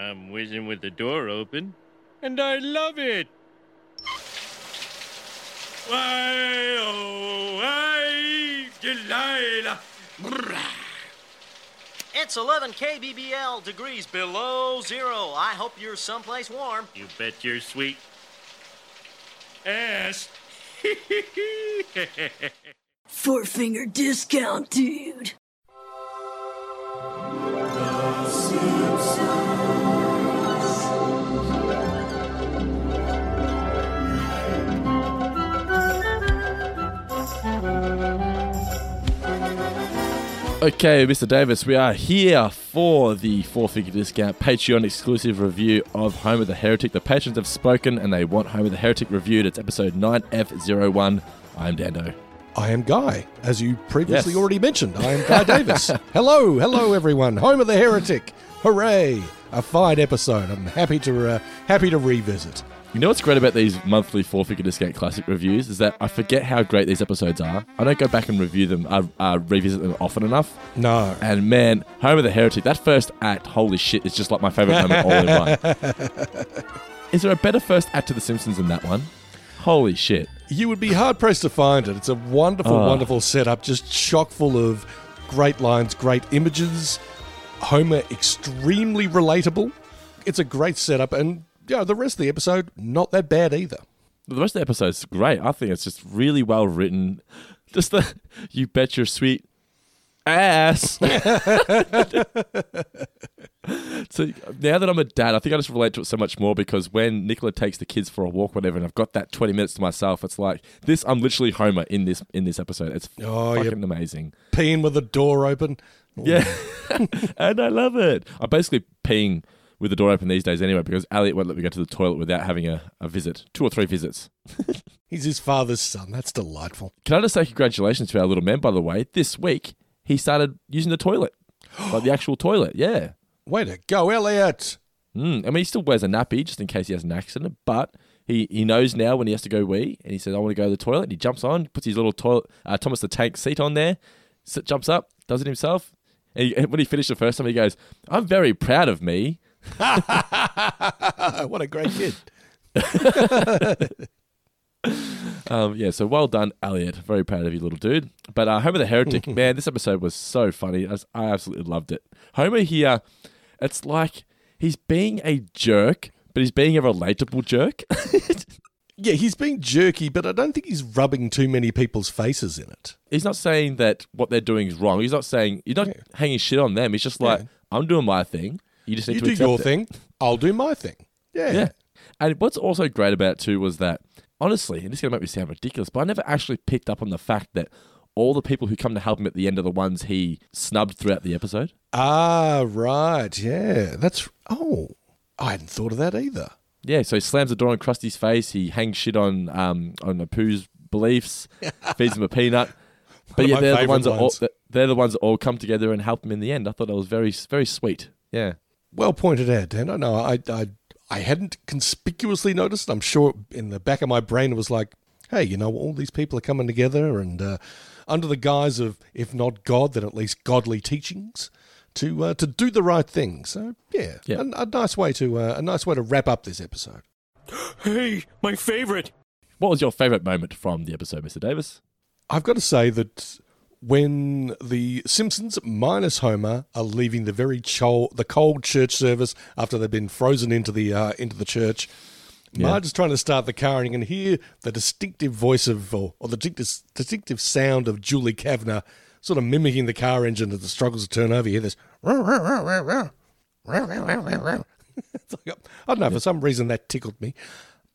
I'm whizzing with the door open, and I love it. Why, oh, why, Delilah. It's 11 kbbl degrees below zero. I hope you're someplace warm. You bet your sweet ass. Four finger discount, dude. Okay, Mr. Davis, we are here for the Four Finger Discount Patreon exclusive review of Homer the Heretic. The patrons have spoken and they want Homer the Heretic reviewed. It's episode 9F01. I'm Dando. I am Guy, as you previously Yes. already mentioned. I am Guy Davis. Hello, hello everyone. Homer the Heretic. Hooray! A fine episode. I'm happy to uh, happy to revisit. You know what's great about these monthly Four Finger Discount Classic reviews is that I forget how great these episodes are. I don't go back and review them, uh, uh, revisit them often enough. No. And man, Homer the Heretic, that first act, holy shit, is just like my favorite moment all in one. Is there a better first act to The Simpsons than that one? Holy shit. You would be hard pressed to find it. It's a wonderful, Oh. wonderful setup, just chock full of great lines, great images. Homer extremely relatable. It's a great setup, and yeah, the rest of the episode not that bad either. The rest of the episode's great. I think it's just really well written. Just the you bet your sweet ass. so now that I'm a dad, I think I just relate to it so much more because when Nicola takes the kids for a walk, whatever, and I've got that 20 minutes to myself, it's like this. I'm literally Homer in this in this episode. It's Oh, fucking amazing. Peeing with the door open. Yeah, and I love it. I'm basically peeing with the door open these days anyway because Elliot won't let me go to the toilet without having a, a visit, two or three visits. He's his father's son. That's delightful. Can I just say congratulations to our little man, by the way? This week, he started using the toilet. like the actual toilet, yeah. Way to go, Elliot. Mm. I mean, he still wears a nappy just in case he has an accident, but he, he knows now when he has to go wee, and he says, I want to go to the toilet. And he jumps on, puts his little toilet, uh, Thomas the Tank seat on there, jumps up, does it himself. And, he, and when he finished the first time, he goes, I'm very proud of me. what a great kid. Um, yeah, so well done, Elliot. Very proud of you, little dude. But uh, Homer the Heretic, man, this episode was so funny. I, I absolutely loved it. Homer here, it's like he's being a jerk, but he's being a relatable jerk. Yeah, he's being jerky, but I don't think he's rubbing too many people's faces in it. he's not saying that what they're doing is wrong. He's not saying you're not hanging shit on them. He's just like, I'm doing my thing. You just need You to do accept your it." thing, I'll do my thing. Yeah. Yeah. And what's also great about it too was that, honestly, and this is going to make me sound ridiculous, but I never actually picked up on the fact that all the people who come to help him at the end are the ones he snubbed throughout the episode. Ah, right. Yeah. That's. Oh, I hadn't thought of that either. Yeah, so he slams the door on Krusty's face. He hangs shit on um on Apu's beliefs, feeds him a peanut. But yeah, they're the favourite ones that all, they're the ones that all come together and help him in the end. I thought that was very very sweet. Yeah. Well pointed out, Dan. I know. I, I, I hadn't conspicuously noticed. I'm sure in the back of my brain it was like, hey, you know, all these people are coming together and uh, under the guise of, if not God, then at least godly teachings to uh, to do the right thing. So yeah, Yeah. A, a nice way to uh, a nice way to wrap up this episode. Hey, my favorite. What was your favorite moment from the episode, Mr. Davis? I've got to say that when the Simpsons minus Homer are leaving the very cho- the cold church service after they've been frozen into the uh, into the church, Marge is trying to start the car and you can hear the distinctive voice of or, or the distinctive, distinctive sound of Julie Kavner sort of mimicking the car engine as it struggles to turn over. You hear this. Like, I don't know. For some reason, that tickled me.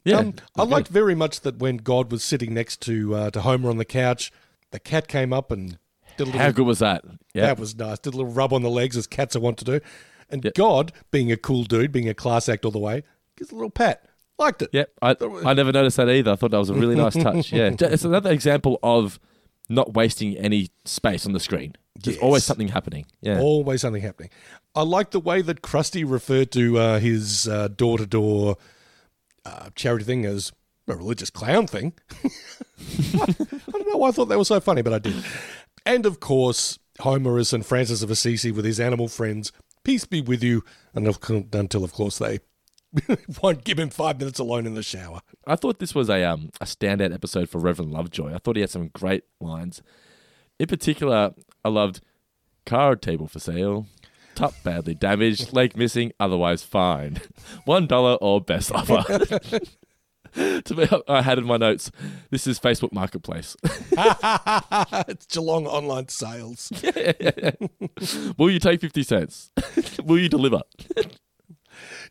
Yeah, Um, I liked very much that when God was sitting next to uh, to Homer on the couch, the cat came up and did a little. How good was that? Yeah. That was nice. Did a little rub on the legs as cats are wont to do, and Yep. God, being a cool dude, being a class act all the way, gives a little pat. Liked it. Yep, I, I never noticed that either. I thought that was a really nice touch. Yeah, it's another example of not wasting any space on the screen. There's always something happening. Yeah, Always something happening. I like the way that Krusty referred to uh, his door to door charity thing as a religious clown thing. I don't know why I thought that was so funny, but I did. And of course, Homer is St. Francis of Assisi with his animal friends Peace be with you, until, until of course they won't give him five minutes alone in the shower. I thought this was a um a standout episode for Reverend Lovejoy. I thought he had some great lines. In particular, I loved card table for sale, top badly damaged, leg missing, otherwise fine, one dollar or best offer. to me, I had in my notes. This is Facebook Marketplace. it's Geelong online sales. Will you take fifty cents? Will you deliver?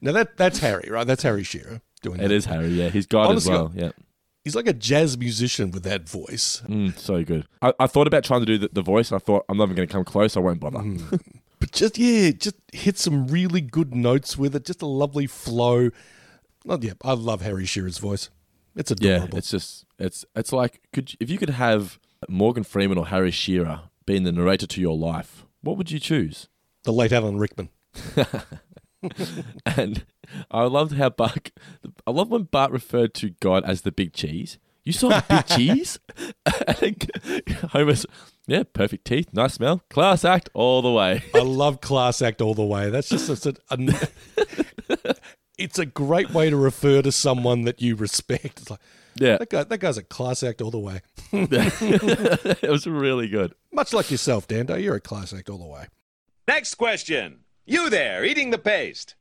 Now that that's Harry, right? That's Harry Shearer doing It that. is Harry. Yeah, he's Honestly, as well. Yeah. He's like a jazz musician with that voice. Mm, so good. I, I thought about trying to do the, the voice, and I thought I'm not even going to come close. I won't bother. But just yeah, just hit some really good notes with it. Just a lovely flow. Oh, yeah, I love Harry Shearer's voice. It's adorable. Yeah, it's just it's it's like could you- if you could have Morgan Freeman or Harry Shearer being the narrator to your life, what would you choose? the late Alan Rickman. And I loved how Bart. I love when Bart referred to God as the big cheese. You saw the big cheese? Homer's, yeah, perfect teeth, nice smell, class act all the way. I love class act all the way. That's just a, a- it's a great way to refer to someone that you respect. It's like Yeah, that guy. That guy's a class act all the way. it was really good. Much like yourself, Dando. You're a class act all the way. Next question. You there, eating the paste.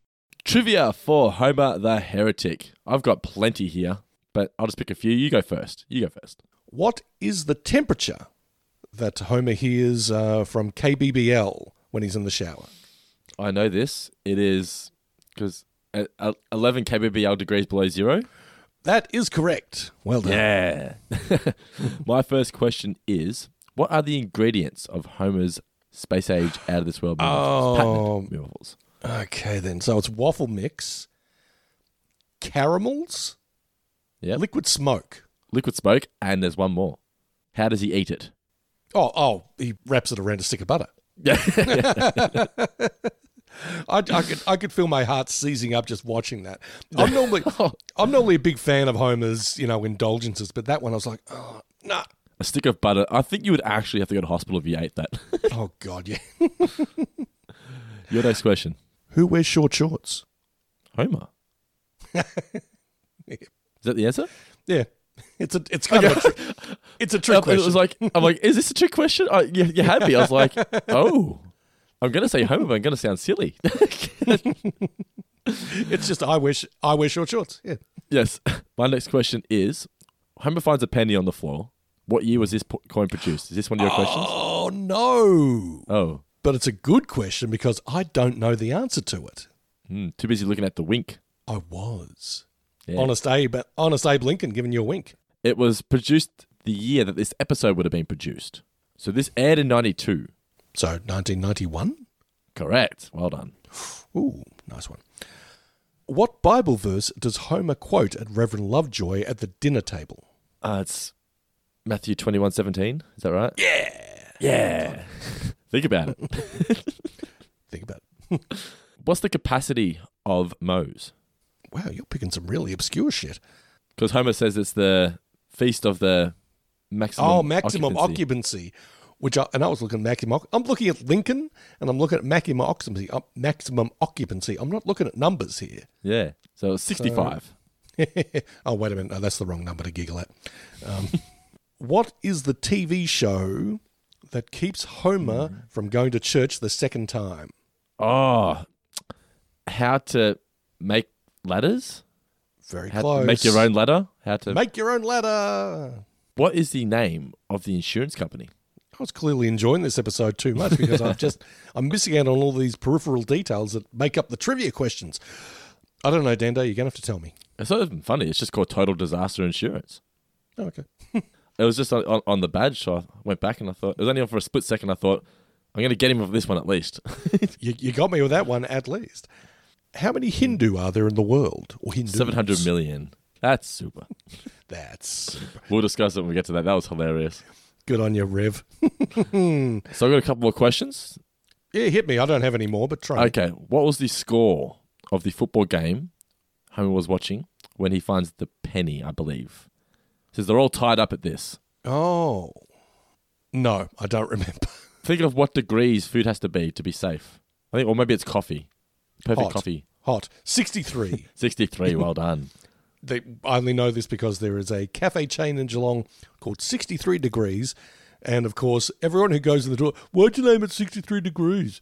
Trivia for Homer the Heretic. I've got plenty here, but I'll just pick a few. You go first. You go first. What is the temperature that Homer hears uh, from KBBL when he's in the shower? I know this. It is because Uh, uh, 11 kbbl degrees below zero. That is correct. Well done. Yeah. My first question is what are the ingredients of Homer's space age out of this world Oh. Okay, then. So it's waffle mix, caramels, Yep. liquid smoke. Liquid smoke, and there's one more. How does he eat it? Oh, oh, he wraps it around a stick of butter. Yeah. I, I could I could feel my heart seizing up just watching that. I'm normally I'm normally a big fan of Homer's you know indulgences, but that one I was like, oh no, a stick of butter. I think you would actually have to go to hospital if you ate that. oh god, yeah. Your next question. Who wears short shorts? Homer. Is that the answer? Yeah, it's a it's kind of a tri- it's a trick Um, It was like, I'm like, is this a trick question? I, you, you had me. I was like, oh, I'm going to say Homer, but I'm going to sound silly. it's just I wish I wear short shorts. Yeah, yes. My next question is Homer finds a penny on the floor. What year was this po- coin produced? Is this one of your questions? Oh no! Oh, But it's a good question because I don't know the answer to it. hmm, too busy looking at the wink. I was Yeah. honest Abe, honest Abe Lincoln giving you a wink. It was produced the year that this episode would have been produced. So this aired in 92. So 1991. Correct. Well done. Ooh, nice one. What Bible verse does Homer quote at Reverend Lovejoy at the dinner table? Uh, it's Matthew 21 17. Is that right? Yeah. Yeah. Think about it. Think about it. What's the capacity of Moe's? Wow, you're picking some really obscure shit. Because Homer says it's the feast of the maximum. oh, maximum occupancy. occupancy. Which I, and I was looking at maximum. I'm looking at Lincoln, and I'm looking at maximum occupancy. Uh, maximum occupancy. I'm not looking at numbers here. Yeah. So it's 65. oh, wait a minute. No, that's the wrong number to giggle at. Um, what is the TV show that keeps Homer from going to church the second time? oh, how to make ladders? Very How close. to make your own ladder? How to. Make your own ladder. what is the name of the insurance company? I was clearly enjoying this episode too much because I'm just I'm missing out on all these peripheral details that make up the trivia questions. I don't know, Dando. You're gonna have to tell me. It's not even funny. It's just called Total Disaster Insurance. Oh, okay. It was just on, on, on the badge, so I went back and I thought it was only on for a split second. I thought I'm going to get him with this one at least. You, you got me with that one at least. How many Hindu are there in the world? Or Hindus? Seven hundred million. That's super. That's We'll discuss it when we get to that. That was hilarious. Good on you, Rev. So I've got a couple more questions. Yeah, hit me. I don't have any more, but try. Okay, what was the score of the football game Homer was watching when he finds the penny? I believe. Says they're all tied up at this. Oh. No, I don't remember. Think of what degrees food has to be to be safe. I think, or maybe it's coffee. Perfect Hot. coffee. Hot. 63. 63. well done. They, I only know this because there is a cafe chain in Geelong called 63 Degrees. And of course, everyone who goes in the door, why'd you name it 63 degrees?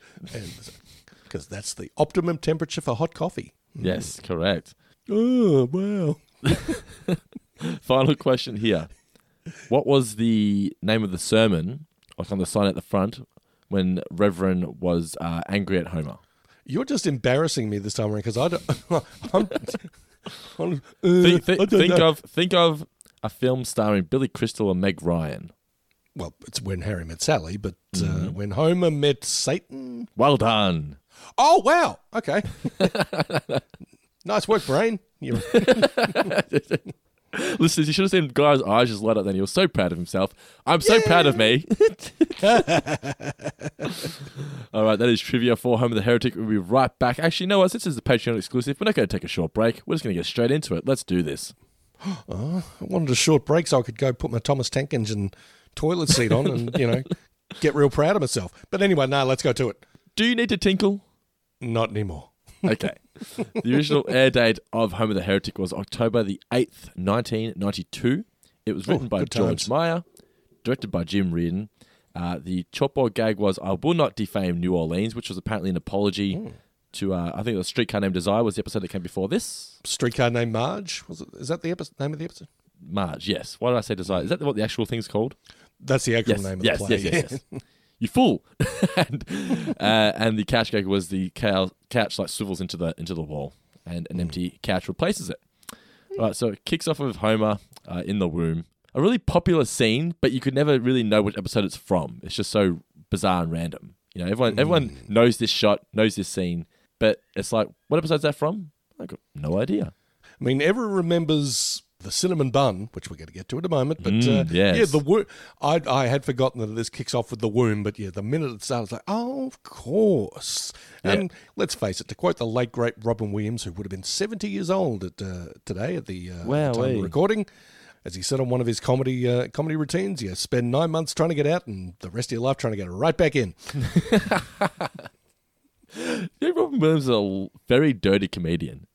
Because that's the optimum temperature for hot coffee. Yes, correct. Oh, wow. Final question here. What was the name of the sermon, like on the sign at the front, when Reverend was uh, angry at Homer? You're just embarrassing me this time around because I don't. I'm, Uh, Think, thi- think of think of a film starring Billy Crystal and Meg Ryan. Well, it's when Harry met Sally, but uh, Mm-hmm. when Homer met Satan. Well done. Oh, wow. Okay. nice work, Brain. You're, Listen, you should have seen Guy's eyes just light up then. He was so proud of himself. I'm so proud of me. All right, that is trivia for Homer the Heretic. We'll be right back. Actually, you know what? Since this is a Patreon exclusive, we're not going to take a short break. We're just going to get straight into it. Let's do this. Oh, I wanted a short break so I could go put my Thomas Tank Engine toilet seat on and, you know, get real proud of myself. But anyway, no, let's go to it. Do you need to tinkle? Not anymore. Okay. the original air date of Homer the Heretic was October the 8th, 1992. It was written Oh, by George times. Meyer, directed by Jim Reardon. Uh, the chalkboard gag was I will not defame New Orleans, which was apparently an apology Hmm. to, uh, I think was Streetcar Named Desire was the episode that came before this. Streetcar named Marge. Was it, is that the episode, name of the episode? Marge, yes. Why did I say Desire? Is that what the actual thing's called? That's the actual Yes, name of yes, the play. yes, yes, yes. You fool! and, uh, and the couch gag was the couch, couch like swivels into the into the wall, and an empty couch replaces it. Right, so it kicks off with Homer uh, in the womb. A really popular scene, but you could never really know which episode it's from. It's just so bizarre and random. You know, everyone everyone knows this shot, knows this scene, but it's like, what episode's that from? I got no idea. I mean, everyone remembers the cinnamon bun, which we're going to get to in a moment. But Mm, uh, yes. yeah, the wo- I I had forgotten that this kicks off with the womb. But yeah, the minute it starts, like, oh, of course. And let's face it, to quote the late great Robin Williams, who would have been seventy years old at uh, today at the, uh, time of recording. As he said on one of his comedy uh, comedy routines, you spend nine months trying to get out, and the rest of your life trying to get right back in. Know, Robin Williams is a very dirty comedian,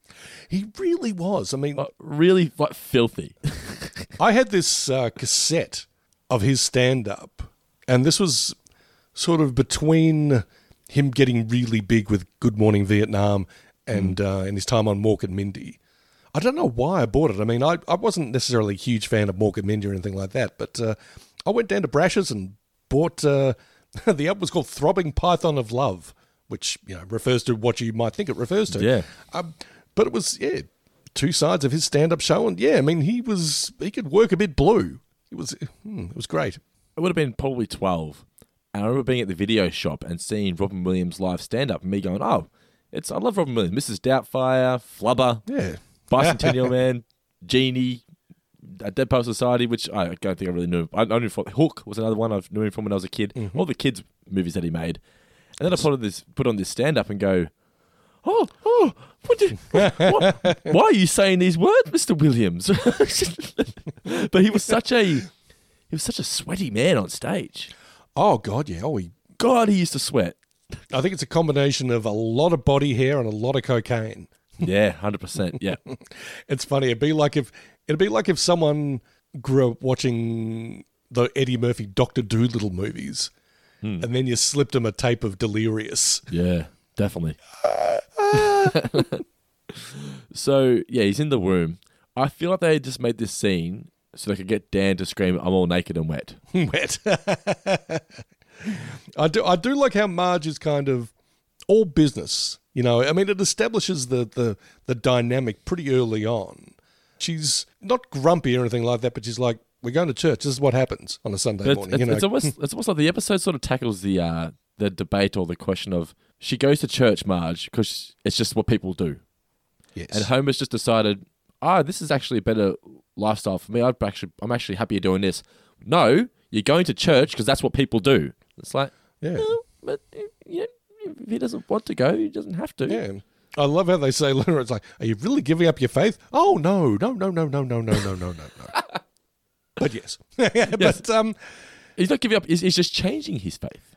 He really was. I mean, like, really like filthy. I had this uh, cassette of his stand up, and this was sort of between him getting really big with Good Morning Vietnam and uh, and his time on Mork and Mindy. I don't know why I bought it. I mean, I, I wasn't necessarily a huge fan of Mork and Mindy or anything like that, but uh, I went down to Brash's and bought uh, the album was called Throbbing Python of Love, which you know refers to what you might think it refers to. Yeah. Um, but it was yeah, two sides of his stand-up show, and yeah, I mean he was he could work a bit blue. It was hmm, it was great. I would have been probably 12. And I remember being at the video shop and seeing Robin Williams live stand up and me going, oh, it's I love Robin Williams. Mrs. Doubtfire, Flubber, Yeah, Bicentennial Man, Genie, uh, Dead Poet Society, which I don't think I really knew. I, I knew from, Hook was another one I knew him from when I was a kid. All the kids' movies that he made. And then I put on this put on this stand up and go, Oh, oh, did, what, why are you saying these words, Mr. Williams? but he was such a he was such a sweaty man on stage. Oh god, yeah. Oh, he, God, he used to sweat. I think it's a combination of a lot of body hair and a lot of cocaine. Yeah, hundred percent. Yeah, It's funny. It'd be like if it'd be like if someone grew up watching the Eddie Murphy Doctor Doolittle movies, hmm. and then you slipped him a tape of Delirious. yeah, definitely. Uh, so yeah, he's in the room. I feel like they just made this scene so they could get Dan to scream, "I'm all naked and wet." wet. I do. I do like how Marge is kind of all business. You know, I mean, it establishes the the the dynamic pretty early on. She's not grumpy or anything like that, but she's like, "We're going to church. This is what happens on a Sunday But morning." it's, you know, it's almost it's almost like the episode sort of tackles the uh, the debate or the question of she goes to church, Marge, because it's just what people do. yes. And Homer's just decided, ah, this is actually a better lifestyle for me. I'd actually, I'm actually happier doing this. No, you're going to church because that's what people do. It's like, Yeah. "No, but uh, yeah, if he doesn't want to go, he doesn't have to. yeah. I love how they say later. It's like, "Are you really giving up your faith?" Oh no, no, no, no, no, no, no, no, no, no. But yes, but um, He's not giving up. He's, he's just changing his faith.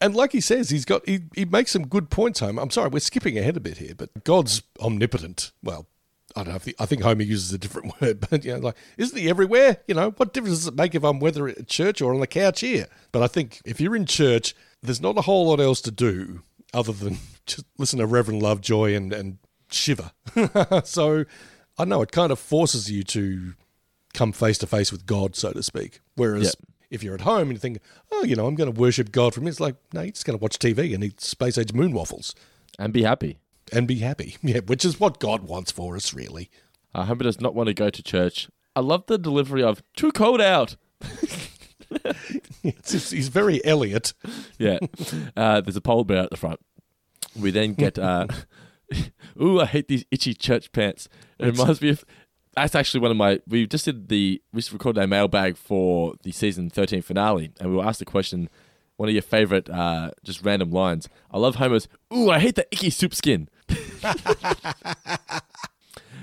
And like he says, he's got he, he makes some good points, Homer. I'm sorry, we're skipping ahead a bit here, but God's omnipotent. Well, I don't know. If the, I think Homer uses a different word, but you know, like, isn't he everywhere? You know, what difference does it make if I'm whether at church or on the couch here? But I think if you're in church, there's not a whole lot else to do other than just listen to Reverend Lovejoy and and shiver. so I know it kind of forces you to come face to face with God, so to speak. Whereas Yep. If you're at home and you think, oh, you know, I'm going to worship God from, it's like, no, you're just going to watch TV and eat space age moon waffles And be happy. and be happy. Yeah, which is what God wants for us, really. Uh, Homer does not want to go to church. I love the delivery of "too cold out." It's just- he's very Elliot. Yeah, uh, there's a pole bear at the front. We then get, uh, "Ooh, I hate these itchy church pants." It reminds me of. That's actually one of my. We just did the. We just recorded a mailbag for the season 13 finale, and we were asked the question. One of your favorite, uh, just random lines. I love Homer's. Ooh, I hate that icky soup skin.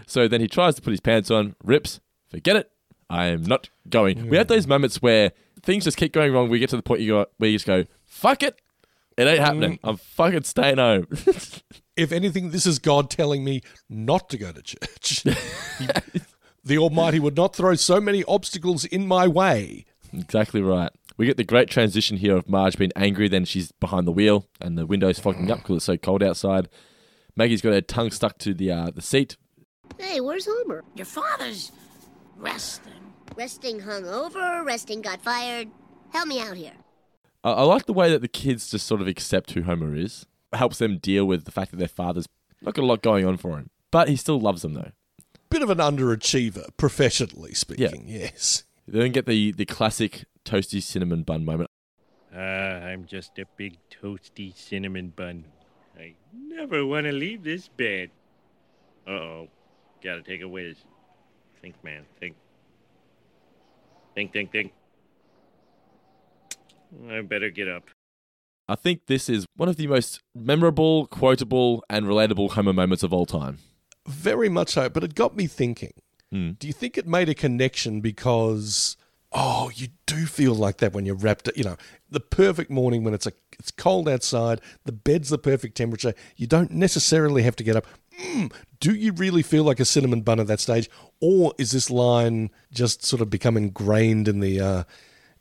So then he tries to put his pants on, rips, forget it. I am not going. We have those moments where things just keep going wrong. We get to the point you go, where you just go, fuck it. It ain't happening. I'm fucking staying home. If anything, this is God telling me not to go to church. The Almighty would not throw so many obstacles in my way. exactly right. We get the great transition here of Marge being angry, then she's behind the wheel and the window's fogging up because it's so cold outside. Maggie's got her tongue stuck to the uh, the seat. Hey, where's Homer? Your father's resting. Resting hungover, resting got fired. Help me out here. I, I like the way that the kids just sort of accept who Homer is. It helps them deal with the fact that their father's not got a lot going on for him, but he still loves them though. Bit of an underachiever, professionally speaking, yes. They then get the, the classic toasty cinnamon bun moment. Ah, I'm just a big toasty cinnamon bun. I never want to leave this bed. Uh oh. Gotta take a whiz. Think, man. Think. Think, think, think. I better get up. I think this is one of the most memorable, quotable, and relatable Homer moments of all time. Very much so, but it got me thinking. Hmm. Do you think it made a connection because oh, you do feel like that when you're wrapped, up, you know, the perfect morning when it's a it's cold outside, the bed's the perfect temperature, you don't necessarily have to get up. Mm, do you really feel like a cinnamon bun at that stage or is this line just sort of become ingrained in the uh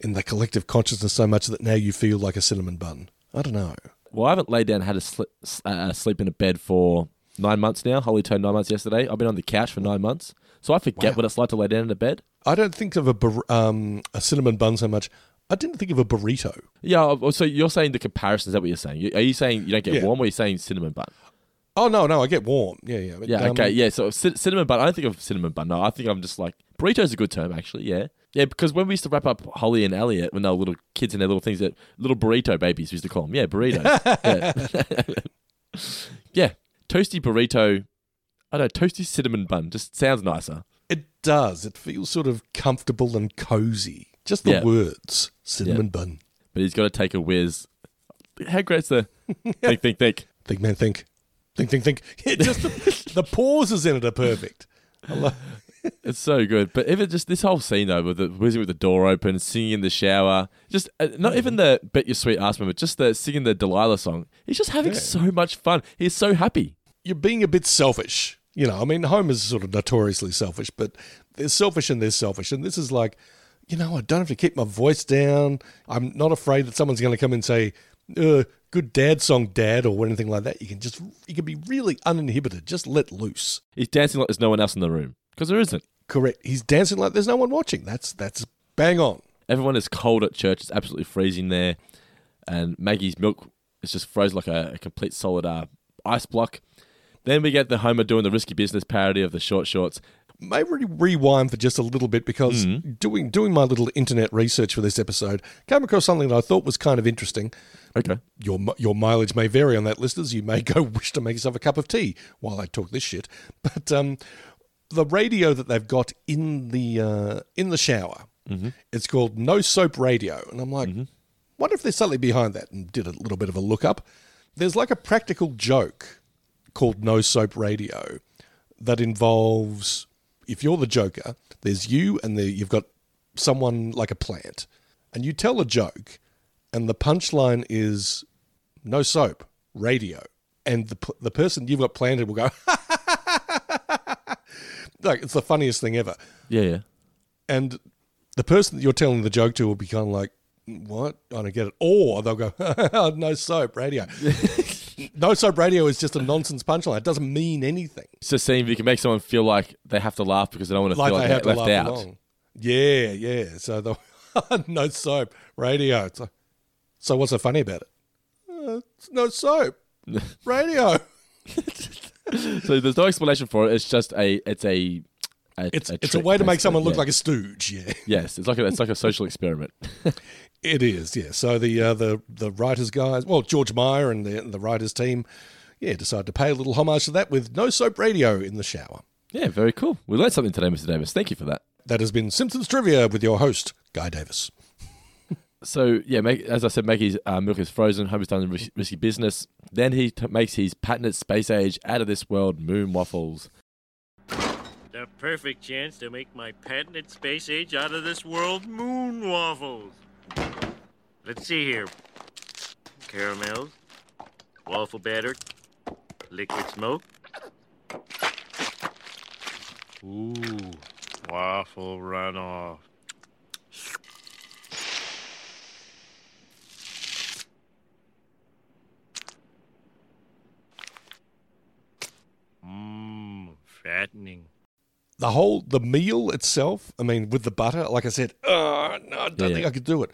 in the collective consciousness so much that now you feel like a cinnamon bun? I don't know. Well, I haven't laid down and had a sli- uh, sleep in a bed for nine months now. Holly turned nine months yesterday. I've been on the couch for nine months. So I forget Wow. what it's like to lay down in a bed. I don't think of a bur- um, a cinnamon bun so much. I didn't think of a burrito. Yeah, oh, so you're saying the comparison, is that what you're saying? Are you saying you don't get Yeah. warm or are you saying cinnamon bun? Oh no, no, I get warm. Yeah, yeah. but, Yeah, um, okay, yeah. So cin- cinnamon bun. I don't think of cinnamon bun. No, I think I'm just like burrito's a good term actually. Yeah, yeah. Because when we used to wrap up Holly and Elliot when they were little kids and their little things, that little burrito babies we used to call them. Yeah, burritos. yeah. yeah, toasty burrito. I don't know, toasty cinnamon bun. Just sounds nicer. It does. It feels sort of comfortable and cozy. Just the Yeah. words, cinnamon bun. But he's got to take a whiz. How great's the think, think, think? Think, man, think, think, think, think. Yeah, just the, the pauses in it are perfect. It's so good. But even just this whole scene though, with the whizzing with the door open, singing in the shower, just uh, not even the "Bet Your Sweet Ass" moment, just the singing the Delilah song. He's just having Yeah. so much fun. He's so happy. You're being a bit selfish. You know, I mean, Homer's sort of notoriously selfish, but they're selfish and they're selfish. And this is like, you know, I don't have to keep my voice down. I'm not afraid that someone's going to come and say, uh, good dad song, dad, or anything like that. You can just, you can be really uninhibited. Just let loose. He's dancing like there's no one else in the room because there isn't. Correct. He's dancing like there's no one watching. That's, that's bang on. Everyone is cold at church. It's absolutely freezing there, and Maggie's milk is just frozen like a, a complete solid uh, ice block. Then we get the Homer doing the risky business parody of the short shorts. Maybe rewind for just a little bit because doing doing my little internet research for this episode came across something that I thought was kind of interesting. Okay. Your your mileage may vary on that, listeners. You may go wish to make yourself a cup of tea while I talk this shit. But um, the radio that they've got in the uh, in the shower, it's called No Soap Radio, and I'm like, wonder if there's something behind that. And did a little bit of a look up. There's like a practical joke called No Soap Radio that involves if you're the Joker, there's you and the, you've got someone like a plant, and you tell a joke, and the punchline is no soap, radio, and the the person you've got planted will go, like it's the funniest thing ever, Yeah, yeah. and the person that you're telling the joke to will be kind of like, mm, what? I don't get it. Or they'll go, no soap, radio. no soap, radio is just a nonsense punchline. It doesn't mean anything. It's just seeing if you can make someone feel like they have to laugh because they don't want to Like feel they like have to they're laugh left out. along. Yeah, yeah. So the no soap, radio. Like, so what's so funny about it? Uh, it's no soap, radio. So there's no explanation for it. It's just a it's a, a It's it's a way to make someone look Yeah. like a stooge. Yeah, yes. It's like a, it's like a social experiment. it is. Yeah. So the uh, the the writers guys, well George Meyer and the the writers team, yeah, decided to pay a little homage to that with no soap radio in the shower. yeah, very cool. We learned something today, Mr. Davis. Thank you for that. That has been Simpsons trivia with your host Guy Davis. So yeah, make, as I said, Maggie's uh, milk is frozen. Homer's done ris- risky business. Then he t- makes his patented space age out of this world moon waffles. The perfect chance to make my patented space age out of this world moon waffles. Let's see here. Caramels, waffle batter, liquid smoke. Ooh, waffle runoff. Mmm, fattening. The whole the meal itself. I mean, with the butter, like I said, oh, no, I don't Yeah. think I could do it.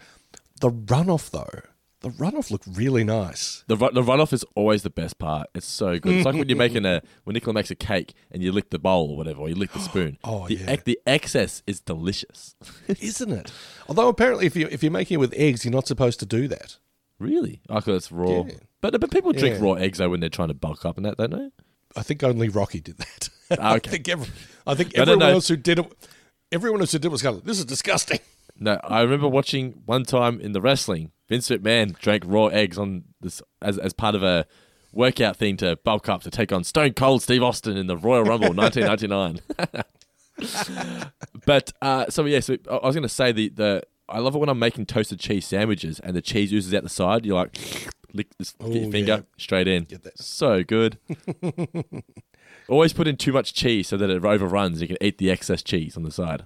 The runoff though, the runoff looked really nice. The the runoff is always the best part. It's so good. It's like when you're making a when Nicola makes a cake and you lick the bowl or whatever, or you lick the spoon. Oh, the yeah. the excess is delicious. isn't it? Although apparently, if you if you're making it with eggs, you're not supposed to do that. really? I thought it's raw. Yeah. But but people drink Yeah. raw eggs though when they're trying to bulk up and that, don't they? I think only Rocky did that. I think every, I think everyone else who did it, everyone else who did it was kind of this is disgusting. No, I remember watching one time in the wrestling, Vince McMahon drank raw eggs on this as as part of a workout thing to bulk up to take on Stone Cold Steve Austin in the Royal Rumble 1999. but uh, so yeah, so I was going to say the the I love it when I'm making toasted cheese sandwiches and the cheese oozes out the side. You're like lick this get your Oh, finger yeah. straight in. Get that. So good. Always put in too much cheese so that it overruns. You can eat the excess cheese on the side.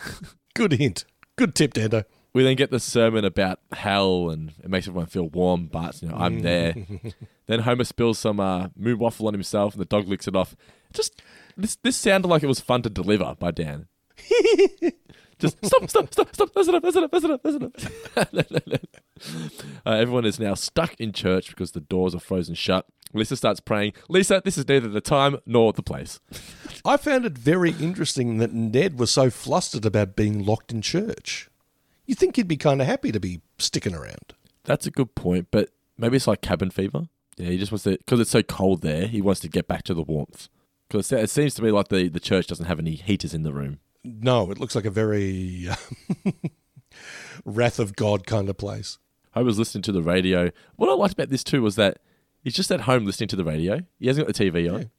Good hint. Good tip, Dando. We then get the sermon about hell and it makes everyone feel warm, but you know, I'm there. then Homer spills some uh, moon waffle on himself and the dog licks it off. Just this this sounded like it was fun to deliver by Dan. Just stop, stop, stop, stop, that's enough, that's enough, that's enough, that's enough. uh, everyone is now stuck in church because the doors are frozen shut. Lisa starts praying. Lisa, this is neither the time nor the place. I found it very interesting that Ned was so flustered about being locked in church. You think he'd be kind of happy to be sticking around. That's a good point, but maybe it's like cabin fever. Yeah, he just wants to because it's so cold there. He wants to get back to the warmth. Because it seems to me like the, the church doesn't have any heaters in the room. No, it looks like a very wrath of God kind of place. I was listening to the radio. What I liked about this too was that he's just at home listening to the radio. He hasn't got the TV on.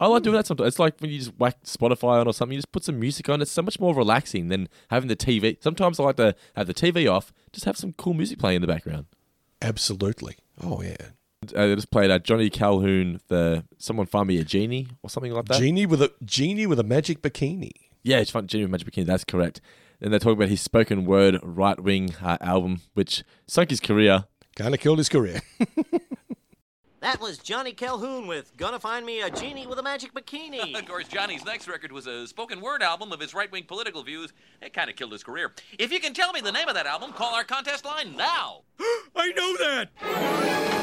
I like doing that sometimes. It's like when you just whack Spotify on or something, you just put some music on. It's so much more relaxing than having the TV. Sometimes I like to have the TV off, just have some cool music playing in the background. Absolutely. Oh yeah. Uh, they just played uh, Johnny Calhoun, the someone find me a genie or something like that. Genie with a genie with a magic bikini. Yeah, it's fun. Genuine Magic Bikini. That's correct. And they talk about his spoken word right wing uh, album, which sunk his career. Kind of killed his career. That was Johnny Calhoun with Gonna Find Me a Genie with a Magic Bikini. Of course, Johnny's next record was a spoken word album of his right wing political views. It kind of killed his career. If you can tell me the name of that album, call our contest line now. I know that!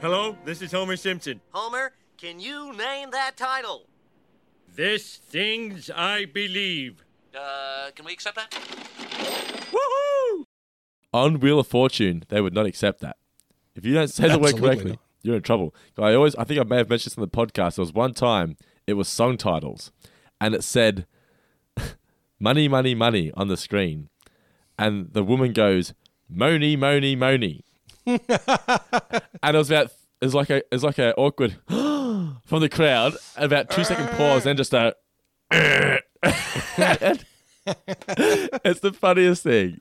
Hello, this is Homer Simpson. Homer, can you name that title? This things I believe. Uh, can we accept that? Woohoo! On Wheel of Fortune, they would not accept that. If you don't say the word correctly, not. you're in trouble. I always, I think I may have mentioned this on the podcast. There was one time it was song titles, and it said "money, money, money" on the screen, and the woman goes "Moni, Moni, Moni," and it was about it was like a it was like a awkward from the crowd, about two second pause, then just a. it's the funniest thing.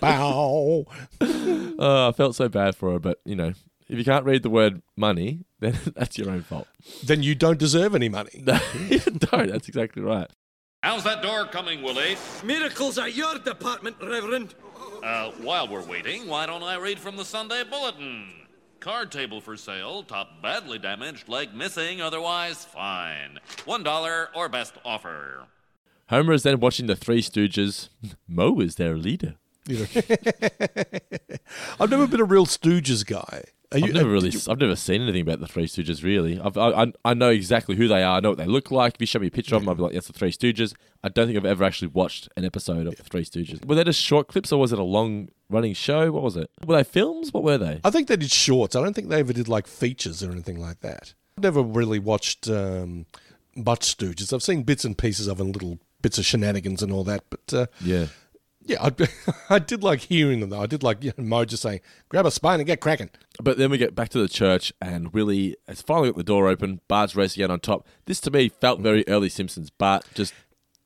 Bow. Oh, I felt so bad for her, but you know, if you can't read the word money, then that's your own fault. then you don't deserve any money. No, you don't. That's exactly right. How's that door coming, Willie? Miracles are your department, Reverend. Uh, while we're waiting, why don't I read from the Sunday Bulletin? Card table for sale, top badly damaged, leg missing, otherwise fine. One dollar or best offer. Homer is then watching the Three Stooges. Moe is their leader. You know. I've never been a real Stooges guy. You, I've never uh, really, you- I've never seen anything about the Three Stooges. Really, I've, I, I, I know exactly who they are. I know what they look like. If you show me a picture of them, I'll be like, "That's the Three Stooges." I don't think I've ever actually watched an episode of the Three Stooges. Were they just short clips, or was it a long-running show? What was it? Were they films? What were they? I think they did shorts. I don't think they ever did like features or anything like that. I've never really watched um, much Stooges. I've seen bits and pieces of and little bits of shenanigans and all that. But uh, Yeah. Yeah, I, I did like hearing them though. I did like you know, Moe just saying, "Grab a spine and get cracking." But then we get back to the church, and Willie has finally got the door open. Bart's racing out on top. This to me felt very early Simpsons. Bart just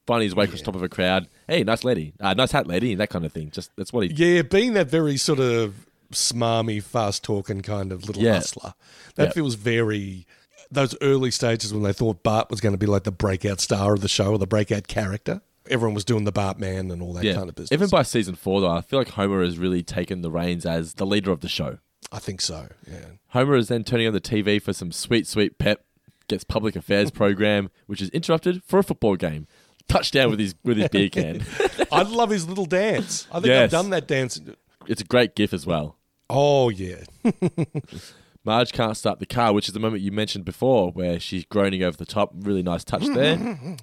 finding his way across the top of a crowd. Hey, nice lady, uh, nice hat, lady, and that kind of thing. Just that's what he. Yeah, being that very sort of smarmy, fast talking kind of little Yeah. hustler, that Yeah. feels very. Those early stages when they thought Bart was going to be like the breakout star of the show or the breakout character. Everyone was doing the Bart man and all that Yeah. kind of business. Even by season four, though, I feel like Homer has really taken the reins as the leader of the show. I think so. Yeah. Homer is then turning on the TV for some sweet, sweet pep. Gets public affairs program, which is interrupted for a football game. Touchdown with his with his beer can. I love his little dance. I think I've done that dance. It's a great gif as well. Oh yeah, Marge can't start the car, which is the moment you mentioned before, where she's groaning over the top. Really nice touch there.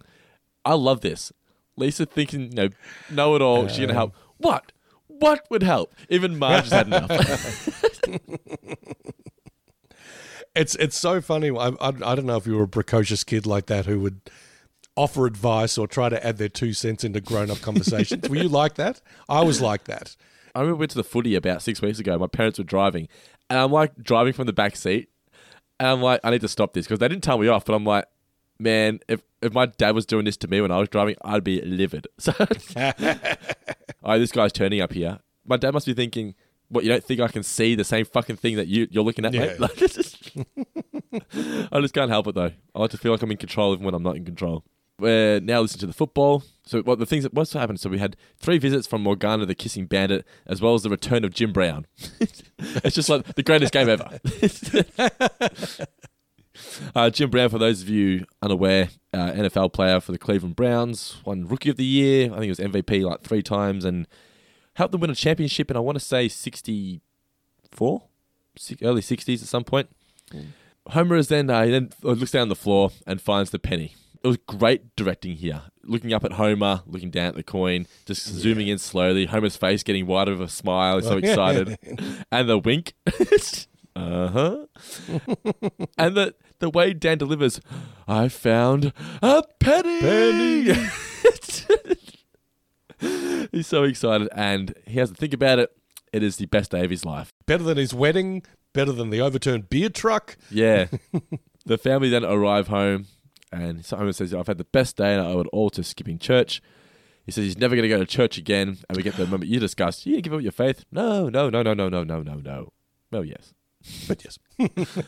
I love this. Lisa thinking, you know, know it all. She's gonna uh. help. What? What would help? Even Marge has had enough. it's it's so funny. I, I I don't know if you were a precocious kid like that who would offer advice or try to add their two cents into grown up conversations. were you like that? I was like that. I remember we went to the footy about six weeks ago. My parents were driving, and I'm like driving from the back seat, and I'm like, I need to stop this because they didn't tell me off. But I'm like, man, if if my dad was doing this to me when I was driving, I'd be livid. So, oh, this guy's turning up here. My dad must be thinking, what? You don't think I can see the same fucking thing that you you're looking at, mate? Yeah. Like, I just can't help it though. I like to feel like I'm in control even when I'm not in control. We're now listening to the football. So what the things that what's happened? So we had three visits from Morgana the Kissing Bandit, as well as the return of Jim Brown. it's just like the greatest game ever. Uh, Jim Brown, for those of you unaware, uh, NFL player for the Cleveland Browns, won Rookie of the Year. I think it was MVP like three times, and helped them win a championship. And I want to say sixty four, early sixties at some point. Homer is then uh, he then looks down the floor and finds the penny. It was great directing here. Looking up at Homer, looking down at the coin, just zooming in slowly. Homer's face getting wider with a smile. He's so excited, and the wink. uh huh. and the the way Dan delivers, I found a penny. Penny. He's so excited, and he has to think about it. It is the best day of his life. Better than his wedding. Better than the overturned beer truck. Yeah. the family then arrive home, and Simon says, I've had the best day, and I owe it all to skipping church. He says he's never going to go to church again. And we get the moment you discussed, you give up your faith? No, no, no, no, no, no, no, no, no. Well, yes. But yes.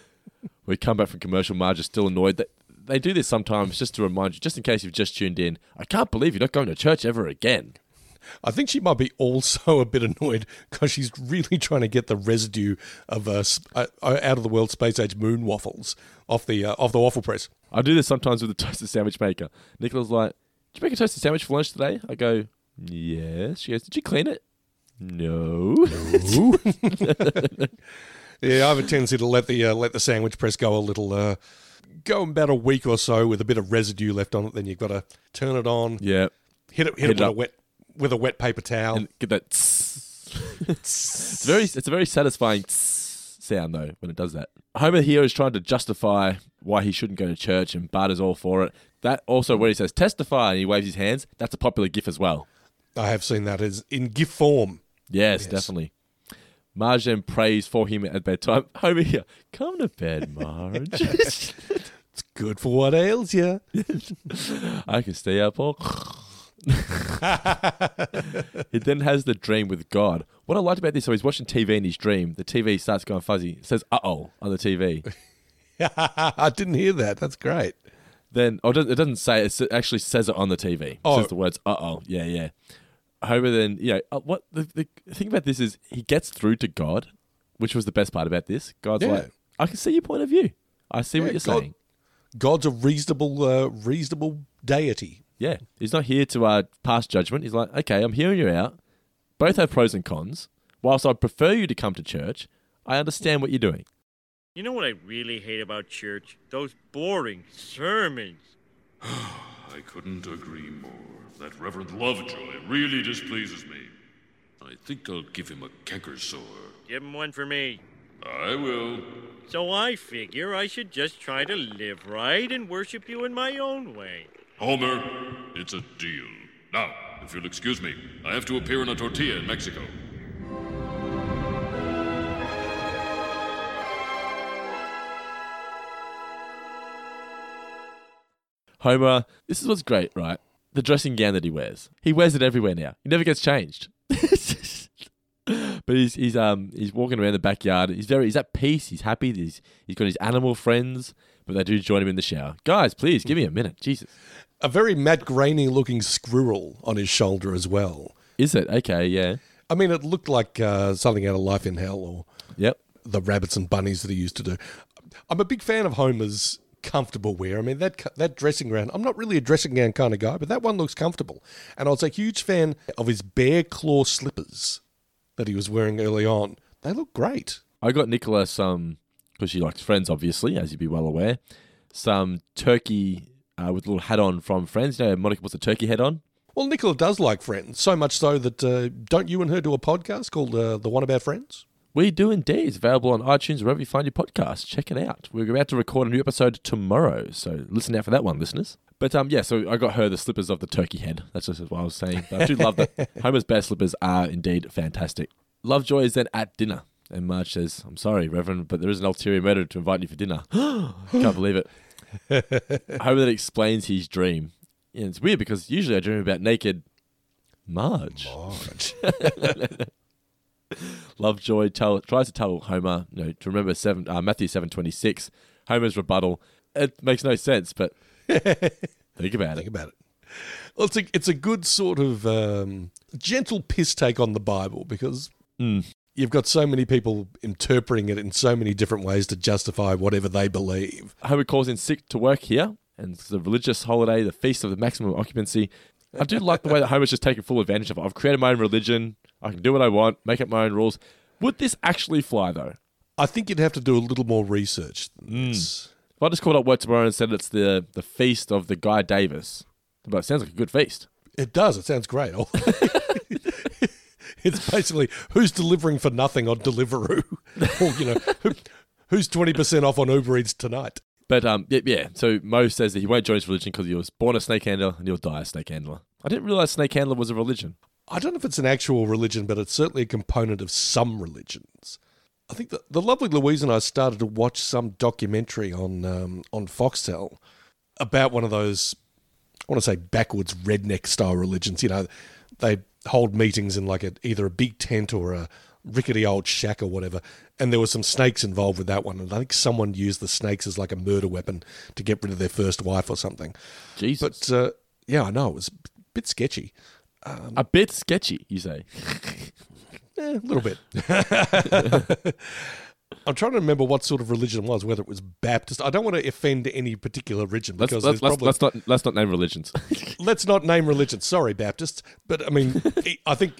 We come back from commercial. Marge is still annoyed. That they do this sometimes just to remind you, just in case you've just tuned in. I can't believe you're not going to church ever again. I think she might be also a bit annoyed because she's really trying to get the residue of uh, sp- uh, out of the world space age moon waffles off the uh, off the waffle press. I do this sometimes with the toasted sandwich maker. Nicola's like, Did you make a toasted sandwich for lunch today? I go, Yes. She goes, Did you clean it? No. Yeah, I have a tendency to let the uh, let the sandwich press go a little, uh, go about a week or so with a bit of residue left on it. Then you've got to turn it on, yeah. hit it, hit, Hit it it with a wet with a wet paper towel. And get that tss. it's very it's a very satisfying sound though when it does that. Homer here is trying to justify why he shouldn't go to church and Bart is all for it. That also where he says testify and he waves his hands, that's a popular gif as well. I have seen that as in GIF form. Yes, Yes. definitely. Marge then prays for him at bedtime. Homer here, come to bed, Marge. It's good for what ails you. I can stay up all he then has the dream with God. What I liked about this, so he's watching TV in his dream. The TV starts going fuzzy. It says "uh oh" on the TV. I didn't hear that. That's great. then, oh, it doesn't- say it. It actually says it on the TV. It Oh. says the words "uh oh." Yeah, yeah. Homer then, you know, uh, what the, the thing about this is he gets through to God, which was the best part about this. God's Yeah. like, I can see your point of view. I see what you're God- saying. God's a reasonable, uh, reasonable deity. Yeah, he's not here to uh, pass judgment. He's like, okay, I'm hearing you out. Both have pros and cons. Whilst I'd prefer you to come to church, I understand what you're doing. You know what I really hate about church? Those boring sermons. I couldn't agree more. That Reverend Lovejoy really displeases me. I think I'll give him a canker sore. Give him one for me. I will. So I figure I should just try to live right and worship you in my own way. Homer, it's a deal. Now, if you'll excuse me, I have to appear in a tortilla in Mexico. Homer, this is what's great, right? The dressing gown that he wears. He wears it everywhere now. He never gets changed. but he's he's um he's walking around the backyard. He's very he's at peace. He's happy. He's he's got his animal friends, but they do join him in the shower. Guys, please give me a minute. Jesus, A very Matt Groening looking squirrel on his shoulder as well. is it okay? Yeah. I mean, it looked like uh, something out of Life in Hell or Yep. the rabbits and bunnies that he used to do. I'm a big fan of Homer's comfortable wear. I mean, that that dressing gown. I'm not really a dressing gown kind of guy, but that one looks comfortable. And I was a huge fan of his bear claw slippers that he was wearing early on. They look great. I got Nicola some because she likes Friends, obviously, as you'd be well aware. Some turkey uh, with a little hat on from Friends. You know, Monica puts a turkey head on. Well, Nicola does like Friends so much so that uh, don't you and her do a podcast called uh, "The One About Friends"? We do indeed. It's available on iTunes wherever you find your podcast. Check it out. We're about to record a new episode tomorrow, so listen out for that one, listeners. But um, yeah, so I got her the slippers of the turkey head. That's just what I was saying. But I do love that. Homer's bear slippers are indeed fantastic. Lovejoy is then at dinner, and Marge says, "I'm sorry, Reverend, but there is an ulterior motive to invite you for dinner." Can't believe it. Homer then explains his dream. And it's weird because usually I dream about naked Marge. Marge. Lovejoy tell, tries to tell Homer, you know, to remember seven, uh, Matthew seven twenty six. Homer's rebuttal. It makes no sense, but think about Think it. about it. Well, it's a, it's a good sort of um, gentle piss take on the Bible because Mm. you've got so many people interpreting it in so many different ways to justify whatever they believe. Homer calls in sick to work here, and it's a religious holiday, the feast of the maximum occupancy. I do like the way that Homer's just taking full advantage of it. I've created my own religion. I can do what I want, make up my own rules. Would this actually fly though? I think you'd have to do a little more research than Mm. this. If I just called up work tomorrow and said it's the the feast of the Guy Davis, but it sounds like a good feast. It does. It sounds great. it's basically who's delivering for nothing on Deliveroo, or you know, who, who's twenty percent off on Uber Eats tonight. But um, yeah, yeah. So Moe says that he won't join his religion because he was born a snake handler and he'll die a snake handler. I didn't realize snake handler was a religion. I don't know if it's an actual religion, but it's certainly a component of some religions. I think that the lovely Louise and I started to watch some documentary on um, on Foxtel about one of those I want to say backwards redneck style religions. You know, they hold meetings in like a, either a big tent or a rickety old shack or whatever. And there were some snakes involved with that one. And I think someone used the snakes as like a murder weapon to get rid of their first wife or something. Jesus, But uh, yeah, I know it was a bit sketchy. A bit sketchy, you say? Eh, a little bit. I'm trying to remember what sort of religion it was, whether it was Baptist. I don't want to offend any particular religion Let's because let's, there's let's, probably, let's not let's not name religions. let's not name religions. Sorry, Baptists, but I mean, I think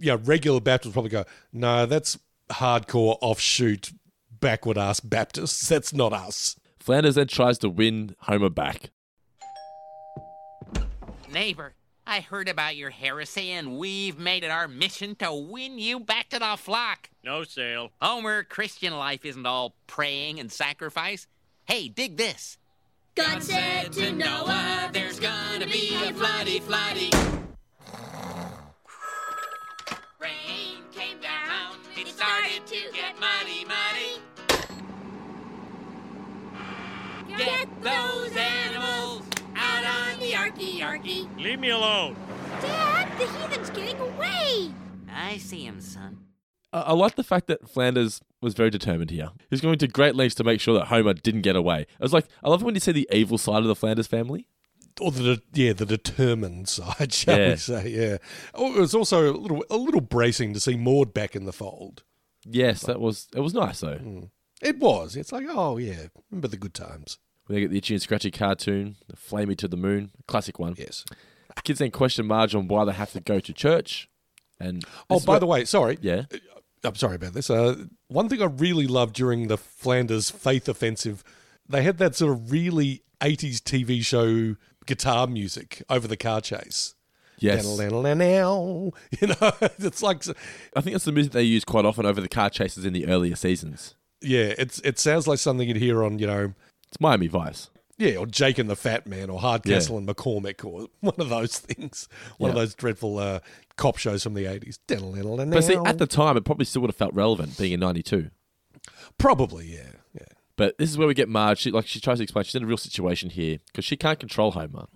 yeah, regular Baptists probably go, no, that's hardcore offshoot backward ass Baptists. That's not us. Flanders then tries to win Homer back. Neighbor, I heard about your heresy, and we've made it our mission to win you back to the flock. No sale. Homer, Christian life isn't all praying and sacrifice. Hey, dig this. God said to Noah, there's gonna be a floody, floody. Rain came down, it started to get muddy, muddy. Get those animals out on the arky, arky. Leave me alone. Dad, the heathen's getting away! I see him, son. I, I like the fact that Flanders was very determined here. He's going to great lengths to make sure that Homer didn't get away. I was like, I love when you see the evil side of the Flanders family. Or the yeah, the determined side, shall Yeah. we say? Yeah. Oh, it was also a little a little bracing to see Maud back in the fold. Yes, that was it was nice though. Hmm. It was. It's like, oh yeah, remember the good times. When they get the itchy and scratchy cartoon, the Flay Me to the Moon, classic one. Yes. Kids then question Marge on why they have to go to church. And Oh, by the way, sorry. Yeah. I'm sorry about this. Uh, one thing I really loved during the Flanders Faith Offensive, they had that sort of really 80s TV show guitar music over the car chase. Yes. Now, you know, it's like, I think that's the music they use quite often over the car chases in the earlier seasons. yeah, it's it sounds like something you'd hear on, you know, It's Miami Vice. yeah, or Jake and the Fat Man, or Hardcastle Yeah. and McCormick, or one of those things. One of those dreadful uh, cop shows from the 80s. But see, at the time, it probably still would have felt relevant being in 92. Probably, yeah. yeah. But this is where we get Marge. She, like she tries to explain, she's in a real situation here because she can't control Homer.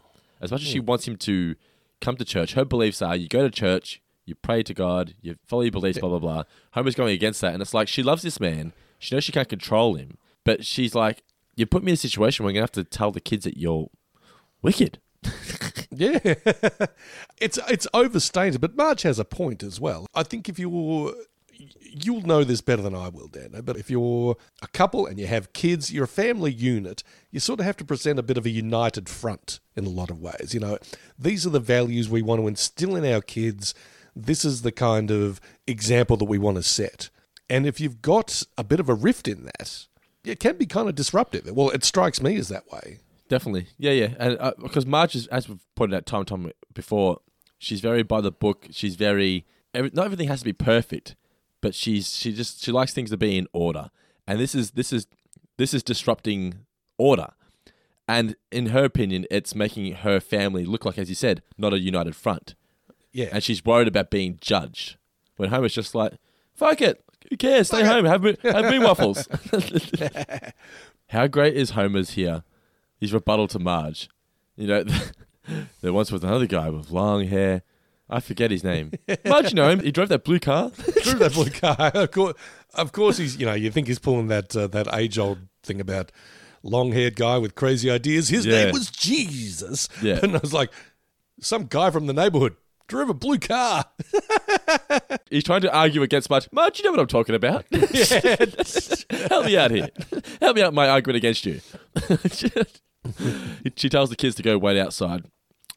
As much as she wants him to come to church, her beliefs are you go to church, you pray to God, you follow your beliefs, blah blah blah. Homer's going against that, and it's like she loves this man. She knows she can't control him, but she's like, you put me in a situation where I'm gonna have to tell the kids that you're wicked. Yeah, it's it's overstated, but Marge has a point as well. I think if you're you'll know this better than I will, Dan. But if you're a couple and you have kids, you're a family unit. You sort of have to present a bit of a united front in a lot of ways. You know, these are the values we want to instill in our kids. This is the kind of example that we want to set. And if you've got a bit of a rift in that, it can be kind of disruptive. Well, it strikes me as that way. Definitely, yeah, yeah, and uh, because Marge is, as we've pointed out time and time before, she's very by the book. She's very every, not everything has to be perfect, but she's she just she likes things to be in order, and this is this is this is disrupting order, and in her opinion, it's making her family look like, as you said, not a united front. Yeah. and she's worried about being judged. When Homer's just like, "Fuck it, who cares? Stay home, have me- have me waffles." How great is Homer's here? His rebuttal to Marge. You know, there once was another guy with long hair. I forget his name. Marge, you know him. He drove that blue car. Through that blue car. Of course, of course, he's you know you think he's pulling that uh, that age old thing about long haired guy with crazy ideas. His Yeah. name was Jesus. Yeah. and I was like, some guy from the neighborhood drove a blue car. He's trying to argue against Marge. Marge, you know what I'm talking about. Help me out here. Help me out my argument against you. she tells the kids to go wait outside.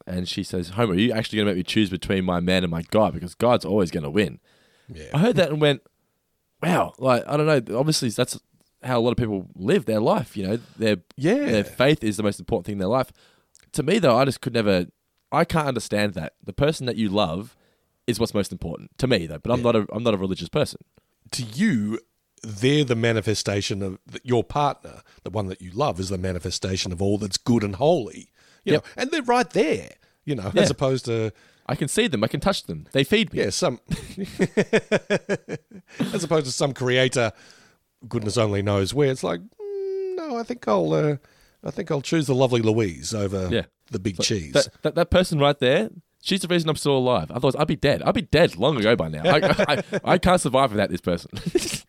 And she says, Homer, are you actually going to make me choose between my man and my God? Because God's always going to win. Yeah. I heard that and went, wow. Like, I don't know. Obviously, that's how a lot of people live their life. You know, their, Yeah. their faith is the most important thing in their life. To me, though, I just could never, I can't understand that. The person that you love is what's most important to me, though. But I'm not a, I'm not a religious person. to you, they're the manifestation of your partner, the one that you love, is the manifestation of all that's good and holy. You Yep. know, and they're right there. You know, Yeah. as opposed to I can see them. I can touch them. They feed me. yeah, some as opposed to some creator, goodness only knows where. It's like, mm, no, I think I'll, uh, I think I'll choose the lovely Louise over Yeah. the big cheese. That, that that person right there, she's the reason I'm still alive. Otherwise, I'd be dead. I'd be dead long ago by now. I, I, I can't survive without this person.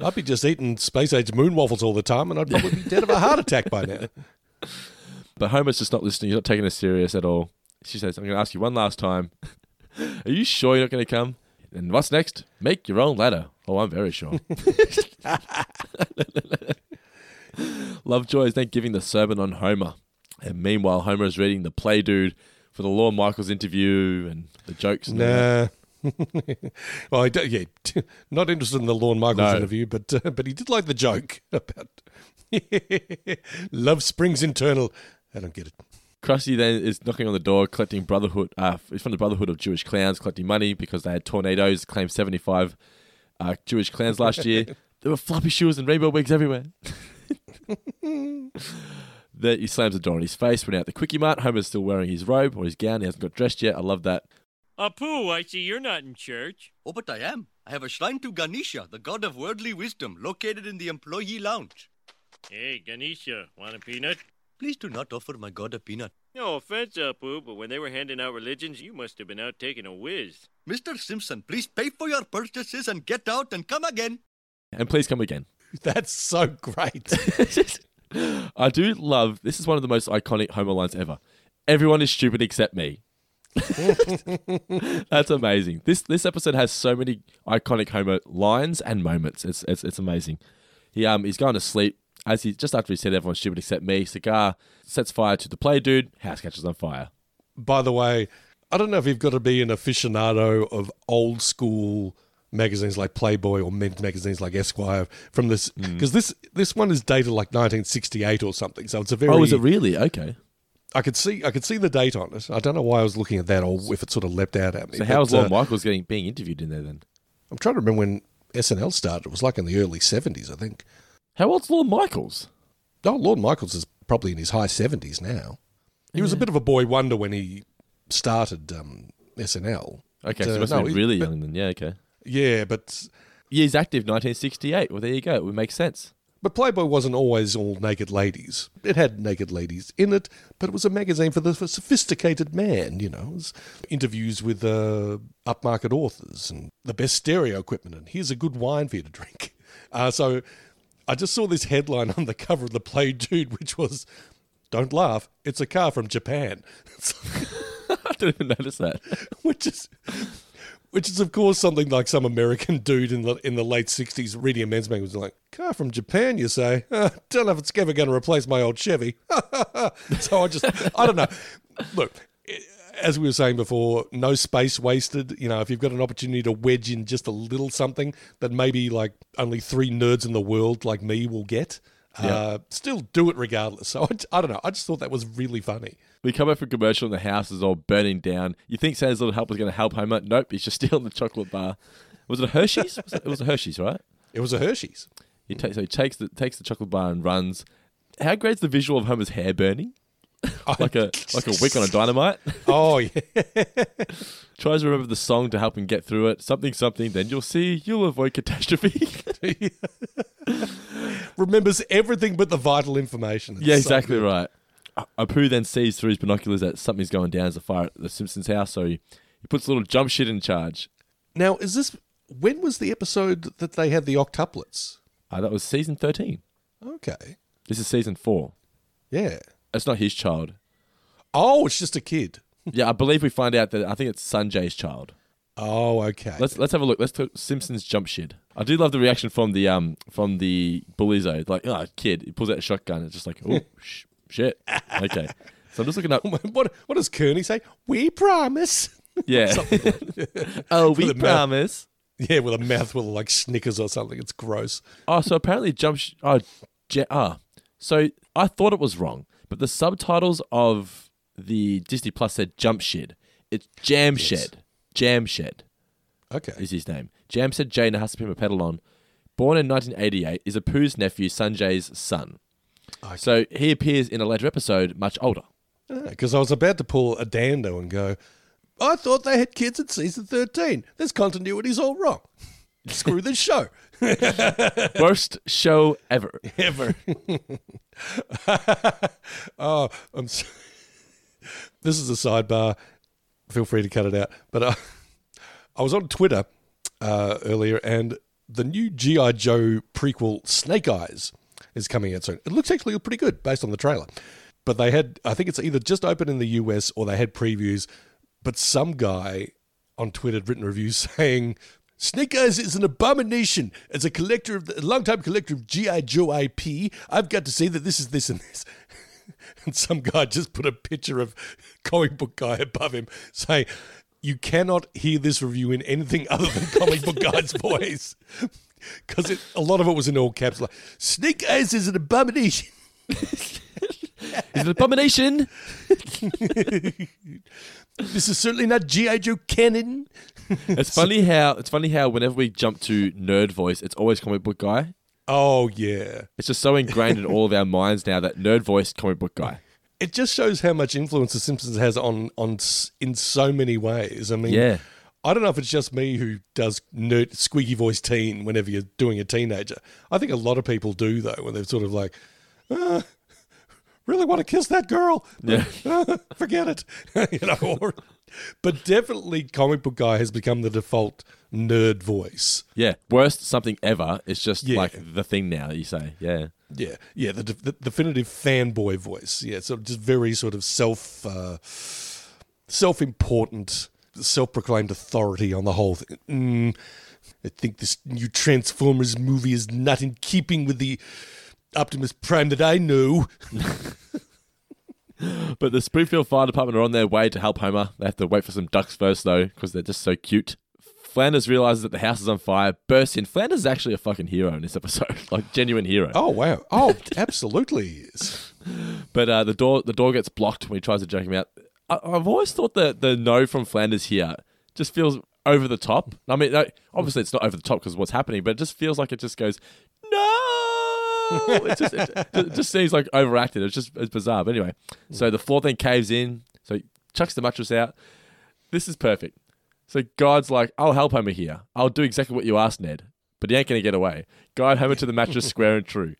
I'd be just eating space age moon waffles all the time, and I'd probably be dead of a heart attack by now. but Homer's just not listening. He's not taking us serious at all. She says, "I'm going to ask you one last time. Are you sure you're not going to come? And what's next? Make your own ladder. Oh, I'm very sure." Lovejoy is then giving the sermon on Homer, and meanwhile Homer is reading the Play Dude for the Lorne Michaels interview and the jokes. And. Nah. well, I don't, yeah, not interested in the Lorne Michaels No. interview, but uh, but he did like the joke about love springs internal. I don't get it. Krusty then is knocking on the door, collecting Brotherhood. Uh, it's from the Brotherhood of Jewish Clowns, collecting money because they had tornadoes, claimed seventy-five uh, Jewish clans last year. There were floppy shoes and rainbow wigs everywhere. Then he slams the door in his face. Went out the quickie mart. Homer's still wearing his robe or his gown. He hasn't got dressed yet. I love that. Apu, I see you're not in church. Oh, but I am. I have a shrine to Ganesha, the god of worldly wisdom, located in the employee lounge. Hey, Ganesha, want a peanut? Please do not offer my god a peanut. No offense, Apu, but when they were handing out religions, you must have been out taking a whiz. Mr. Simpson, please pay for your purchases and get out and come again. And please come again. That's so great. I do love this is one of the most iconic Homer lines ever. Everyone is stupid except me. That's amazing. This this episode has so many iconic Homer lines and moments. It's it's, it's amazing. He um he's going to sleep as he just after he said everyone's stupid except me. Cigar sets fire to the play dude. House catches on fire. By the way, I don't know if you've got to be an aficionado of old school magazines like Playboy or men's magazines like Esquire from this because this this one is dated like 1968 or something. So it's a very Oh, is it really? Okay. I could see I could see the date on it. I don't know why I was looking at that or if it sort of leapt out at me. So how was Lorne uh, Michaels getting being interviewed in there then? I'm trying to remember when SNL started. It was like in the early 70s, I think. How old's Lorne Michaels? Oh, Lorne Michaels is probably in his high 70s now. He was a bit of a boy wonder when he started um, SNL. Okay, But, so he uh, must have no, really young then. Yeah, okay. Yeah, but Years active, 1968. Well, there you go. It would make sense. But Playboy wasn't always all naked ladies. It had naked ladies in it, but it was a magazine for the for sophisticated man, you know. It was interviews with uh, upmarket authors and the best stereo equipment, and here's a good wine for you to drink. Uh, so I just saw this headline on the cover of the Play Dude, which was, Don't laugh, it's a car from Japan. I didn't even notice that. which is which is of course something like some American dude in the in the late sixties reading a men's magazine was like, car from Japan, you say? Uh, don't know if it's ever going to replace my old Chevy. so I just I don't know. Look, as we were saying before, no space wasted. You know, if you've got an opportunity to wedge in just a little something that maybe like only three nerds in the world like me will get. Uh, still do it regardless. So I, I don't know. I just thought that was really funny. We come back from commercial and the house is all burning down. You think Santa's little help was going to help Homer? Nope, he's just stealing the chocolate bar. Was it a Hershey's? Was it, it was a Hershey's, right? It was a Hershey's. He takes so he takes the takes the chocolate bar and runs. How great's the visual of Homer's hair burning? like a like a wick on a dynamite. Oh yeah. Tries to remember the song to help him get through it. Something something. Then you'll see. You'll avoid catastrophe. Remembers everything but the vital information. It's yeah, so exactly good. right. A- Apu then sees through his binoculars that something's going down as a fire at the Simpsons house, so he, he puts a little jump shit in charge. Now, is this when was the episode that they had the octuplets? Uh, that was season 13. Okay. This is season 4. Yeah. It's not his child. Oh, it's just a kid. yeah, I believe we find out that I think it's Sanjay's child. Oh, okay. Let's let's have a look. Let's talk Simpsons jump shit. I do love the reaction from the um from the bullies though. Like, oh, kid, he pulls out a shotgun. It's just like, oh, sh- shit. Okay. So I'm just looking up. what what does Kearney say? We promise. Yeah. Something like- oh, we With a mouth- promise. Yeah, with a mouthful of like Snickers or something. It's gross. Oh, so apparently jump. Sh- oh, ja- ah. So I thought it was wrong, but the subtitles of the Disney Plus said jump shed. It's Jamshed. Jam Shed. Okay. Is his name. Jamshed Jay Nahasapeemapetilon, born in 1988, is Apu's nephew, Sanjay's son. So he appears in a later episode, much older. Because I was about to pull a Dando and go, I thought they had kids in season 13. This continuity's all wrong. Screw this show. Worst show ever. Ever. oh, I'm so- this is a sidebar. Feel free to cut it out. But uh, I was on Twitter uh, earlier, and the new GI Joe prequel, Snake Eyes, is coming out soon. It looks actually pretty good based on the trailer. But they had, I think it's either just open in the US or they had previews. But some guy on Twitter had written reviews saying Snake Eyes is an abomination. As a collector of the, a longtime collector of GI Joe IP, I've got to say that this is this and this. And some guy just put a picture of comic book guy above him saying, "You cannot hear this review in anything other than comic book guy's voice." Because a lot of it was in all caps, like "Snake Eyes is an abomination." Is an abomination? this is certainly not GI Joe canon. It's funny how it's funny how whenever we jump to nerd voice, it's always comic book guy. Oh yeah, It's just so ingrained in all of our minds now that nerd voice, comic book guy. it just shows how much influence The Simpsons has on on in so many ways. I mean, Yeah. I don't know if it's just me who does nerd squeaky voice teen whenever you're doing a teenager. I think a lot of people do though, when they're sort of like, ah, really want to kiss that girl. Yeah. Forget it. you know, or, but definitely comic book guy has become the default nerd voice. Yeah, worst something ever. It's just Yeah. like the thing now. You say, yeah, Yeah, yeah, the, the definitive fanboy voice. Yeah, so just very sort of self, uh, self-important, self-proclaimed authority on the whole thing. Mm, I think this new Transformers movie is not in keeping with the Optimus Prime that I know. But the Springfield Fire Department are on their way to help Homer. They have to wait for some ducks first, though, because they're just so cute. Flanders realizes that the house is on fire, bursts in. Flanders is actually a fucking hero in this episode, like genuine hero. Oh wow! Oh, absolutely is. But uh, the door the door gets blocked when he tries to jerk him out. I, I've always thought that the no from Flanders here just feels over the top. I mean, obviously it's not over the top because what's happening, but it just feels like it just goes no. it just it, it just seems like overacted. It's just it's bizarre. But anyway, so the floor then caves in. So he chucks the mattress out. This is perfect. So God's like, I'll help Homer here. I'll do exactly what you asked, Ned. But he ain't gonna get away. Guide Homer to the mattress square and true.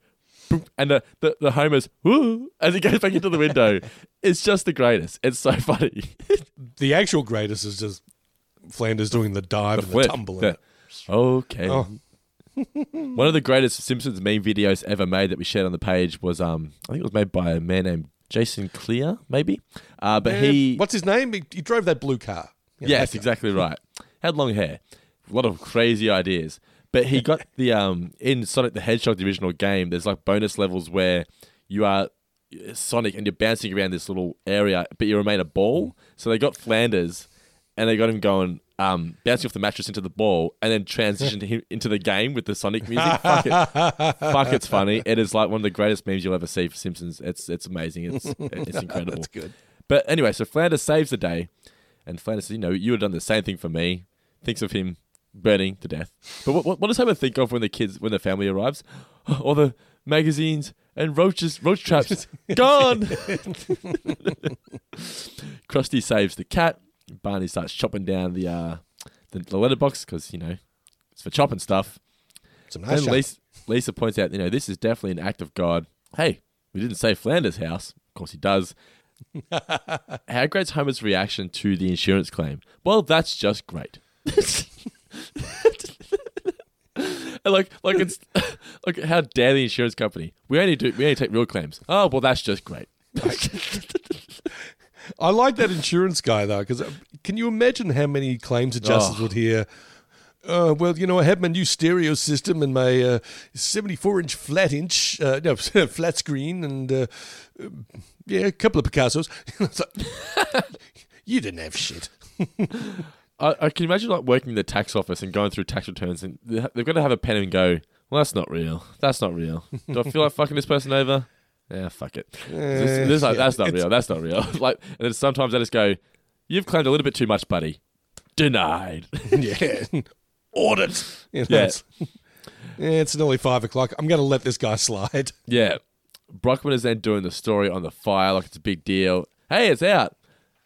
And the, the, the Homer's woo as he goes back into the window. It's just the greatest. It's so funny. The actual greatest is just Flanders doing the dive and flip. the tumble. The- okay. Oh. One of the greatest Simpsons meme videos ever made that we shared on the page was um I think it was made by a man named Jason Clear, maybe. Uh, but Eh, he what's his name? He, he drove that blue car. Yeah, yes, exactly right. Had long hair, a lot of crazy ideas. But he got the um in Sonic the Hedgehog, the original game. There's like bonus levels where you are Sonic and you're bouncing around this little area, but you remain a ball. So they got Flanders, and they got him going um bouncing off the mattress into the ball, and then transitioned him into the game with the Sonic music. Fuck it, fuck, it's funny. It is like one of the greatest memes you'll ever see for Simpsons. It's it's amazing. It's it's incredible. That's good. But anyway, so Flanders saves the day, and Flanders says, "You know, you would have done the same thing for me." Thinks of him burning to death. But what, what, what does Homer think of when the kids, when the family arrives? All the magazines and roaches, roach traps gone. Krusty saves the cat. Barney starts chopping down the uh, the, the letterbox because you know it's for chopping stuff. Some nice Then. Lisa, Lisa points out, you know, this is definitely an act of God. Hey, we didn't say Flanders' house. Of course, he does. How great's Homer's reaction to the insurance claim? Well, that's just great. And like, like it's like how dare the insurance company? We only do, we only take real claims. Oh, well, that's just great. I like that insurance guy though, because can you imagine how many claims adjusters Oh. would hear? Uh, well, you know, I have my new stereo system and my uh, 74 inch flat inch, uh, no, flat screen, and uh, uh, yeah, a couple of Picassos. You didn't have shit. I, I can imagine like working in the tax office and going through tax returns, and they've got to have a pen and go. Well, that's not real. That's not real. Do I feel like fucking this person over? Yeah, fuck it. This- this- yeah, that's not real. That's not real. like, and then sometimes I just go, "You've claimed a little bit too much, buddy." Denied. yeah, audit. Yeah. it's, yeah, it's nearly five o'clock. I'm going to let this guy slide. Yeah. Brockman is then doing the story on the fire like it's a big deal. Hey, it's out.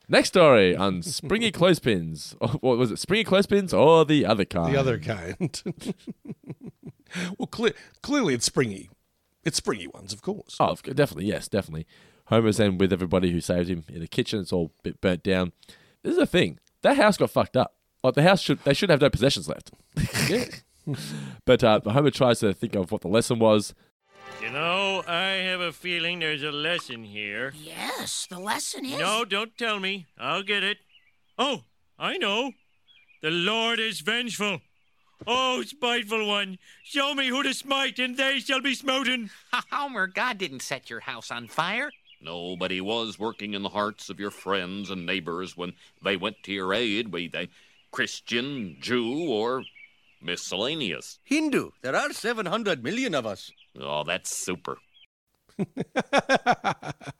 Next story on springy clothespins. Or what was it? Springy clothespins or the other kind? The other kind. well, cle- clearly it's springy. It's springy ones, of course. Oh, definitely. Yes, definitely. Homer's then with everybody who saved him in the kitchen. It's all a bit burnt down. This is the thing. That house got fucked up. Like the house should they should have no possessions left. Yeah. But uh, but Homer tries to think of what the lesson was. You know, I have a feeling there's a lesson here. Yes, the lesson is. No, don't tell me. I'll get it. Oh, I know. The Lord is vengeful. Oh, spiteful one, show me who to smite, and they shall be smoten. Homer, God didn't set your house on fire. No, but he was working in the hearts of your friends and neighbors when they went to your aid, be they Christian, Jew, or miscellaneous. Hindu. There are 700 million of us. Oh, that's super.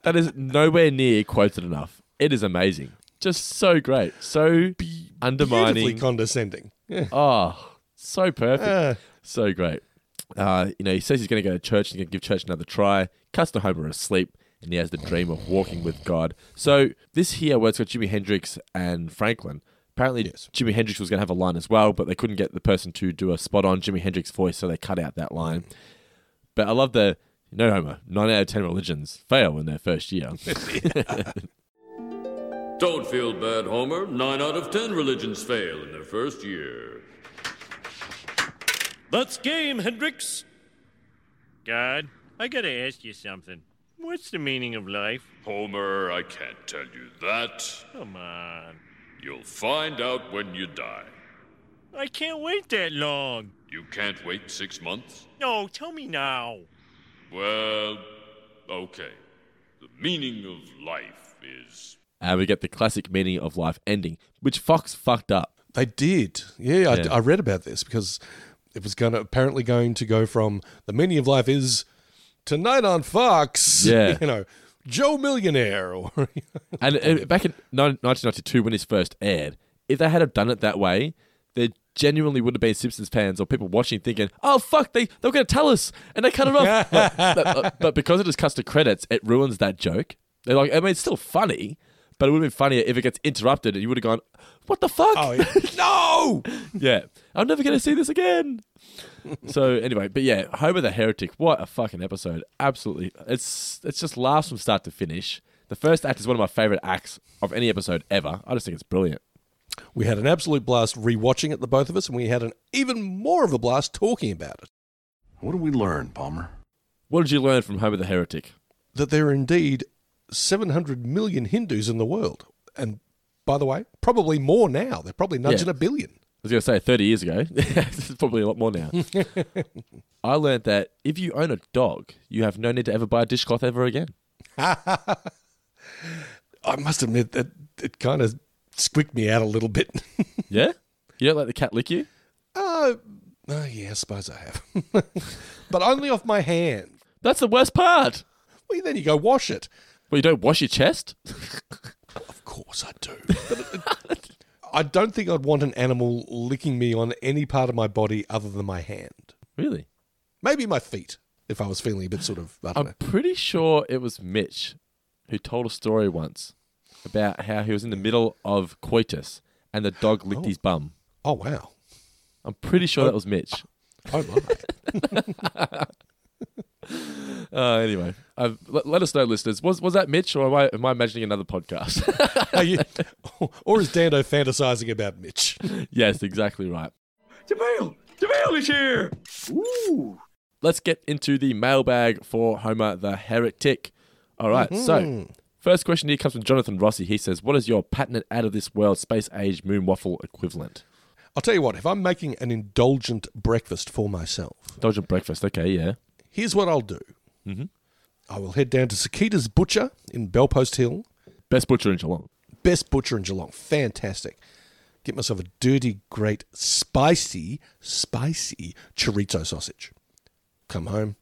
That is nowhere near quoted enough. It is amazing. Just so great. So Beautifully undermining. condescending. Yeah. Oh, so perfect. Ah. so great. Uh, you know, he says he's going to go to church and going to give church another try. Cuts to Homer asleep, and he has the dream of walking with God. So this here, where it's got Jimi Hendrix and Franklin. Apparently, Yes. Jimi Hendrix was going to have a line as well, but they couldn't get the person to do a spot on Jimi Hendrix voice, so they cut out that line. But I love the No, Homer. Nine out of ten religions fail in their first year. Don't feel bad, Homer. Nine out of ten religions fail in their first year. That's game, Hendrix. God, I gotta ask you something. What's the meaning of life? Homer, I can't tell you that. Come on. You'll find out when you die. I can't wait that long. You can't wait six months? No, tell me now. Well, okay. The meaning of life is. and we get the classic meaning of life ending, which Fox fucked up. They did. Yeah, Yeah. I, I read about this because it was going to apparently going to go from the meaning of life is tonight on Fox. Yeah. you know, Joe Millionaire or And uh, back in 1992, when this first aired, if they had have done it that way, there genuinely would have been Simpsons fans or people watching thinking, "Oh fuck, they they were going to tell us," and they cut it off. but, but- uh, but because it is to credits, it ruins that joke. They're like, I mean, it's still funny, but it would have been funnier if it gets interrupted and you would have gone, "What the fuck?" Oh, yeah. no. yeah, I'm never going to see this again. so anyway, but yeah, Homer the Heretic, what a fucking episode! Absolutely, it's it's just laughs from start to finish. The first act is one of my favorite acts of any episode ever. I just think it's brilliant. We had an absolute blast rewatching it, the both of us, and we had an even more of a blast talking about it. What did we learn, Palmer? What did you learn from Homer the Heretic? That there are indeed 700 million Hindus in the world. And by the way, probably more now. They're probably nudging Yeah. a billion. I was going to say 30 years ago. this is probably a lot more now. I learned that if you own a dog, you have no need to ever buy a dishcloth ever again. I must admit that it kind of squicked me out a little bit. Yeah? You don't let the cat lick you? Uh, uh, yeah, I suppose I have. but only off my hand. That's the worst part. Well, then you go wash it. Well, you don't wash your chest? Of course I do. It- I don't think I'd want an animal licking me on any part of my body other than my hand. Really? Maybe my feet, if I was feeling a bit sort of, I I'm pretty sure it was Mitch who told a story once about how he was in the middle of coitus and the dog licked Oh. his bum. Oh, wow. I'm pretty sure that was Mitch. Oh, my. Uh, anyway, uh, let, let us know, listeners. Was was that Mitch, or am I am I imagining another podcast? Are you, or is Dando fantasizing about Mitch? yes, exactly right. Jamil! Jamil is here! Ooh. Let's get into the mailbag for Homer the Heretic. All right, so Mhm. First question here comes from Jonathan Rossi. He says, "What is your patented out of this world space age moon waffle equivalent?" I'll tell you what, if I'm making an indulgent breakfast for myself, Indulgent breakfast. Okay, yeah. here's what I'll do. Mm-hmm. I will head down to Sakita's Butcher in Bell Post Hill. Best butcher in Geelong. Best butcher in Geelong. Fantastic. Get myself a dirty, great, spicy, spicy chorizo sausage. Come home.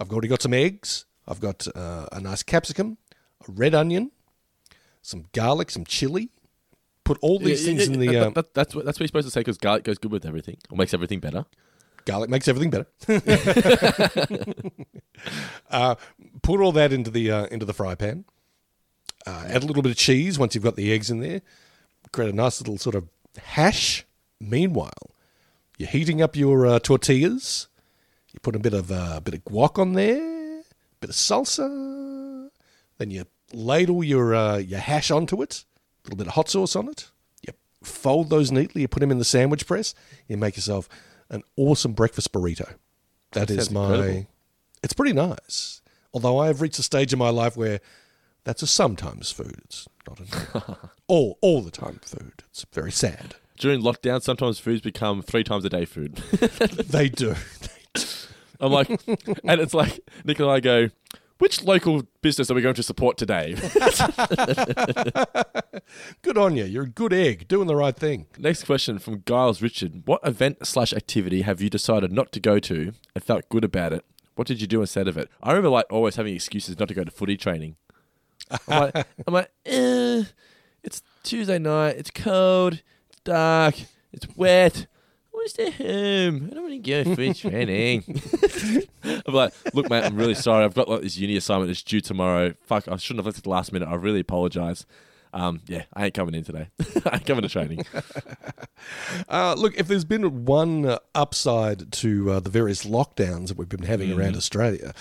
I've already got some eggs. I've got uh, a nice capsicum, a red onion, some garlic, some chili. Put all these Yeah, things yeah, in the. that- Um, that- that's what that's what you're supposed to say because garlic goes good with everything or makes everything better. garlic makes everything better. uh, put all that into the uh, into the fry pan. Uh, add a little bit of cheese once you've got the eggs in there. Create a nice little sort of hash. Meanwhile, you're heating up your uh, tortillas. You put a bit of uh, bit of guac on there, bit of salsa. Then you ladle your uh, your hash onto it. A little bit of hot sauce on it. You fold those neatly. You put them in the sandwich press. You make yourself an awesome breakfast burrito. That That is my. incredible. It's pretty nice. Although I have reached a stage in my life where that's a sometimes food. It's not an all all the time food. It's very sad. During lockdown, sometimes foods become three times a day food. They do. I'm like, and it's like Nick and I go, which local business are we going to support today? Good on you. You're a good egg, doing the right thing. Next question from Giles Richard. What event slash activity have you decided not to go to and felt good about it? What did you do instead of it? I remember like always having excuses not to go to footy training. I'm like, I'm like eh, it's Tuesday night, it's cold, it's dark, it's wet. Want to home. I don't want to go footy training. I'm like, look, mate, I'm really sorry. I've got like this uni assignment that's due tomorrow. Fuck, I shouldn't have left it the last minute. I really apologize. Um, yeah, I ain't coming in today. I ain't coming to training. Uh, look, if there's been one upside to uh, the various lockdowns that we've been having around Mhm. Australia,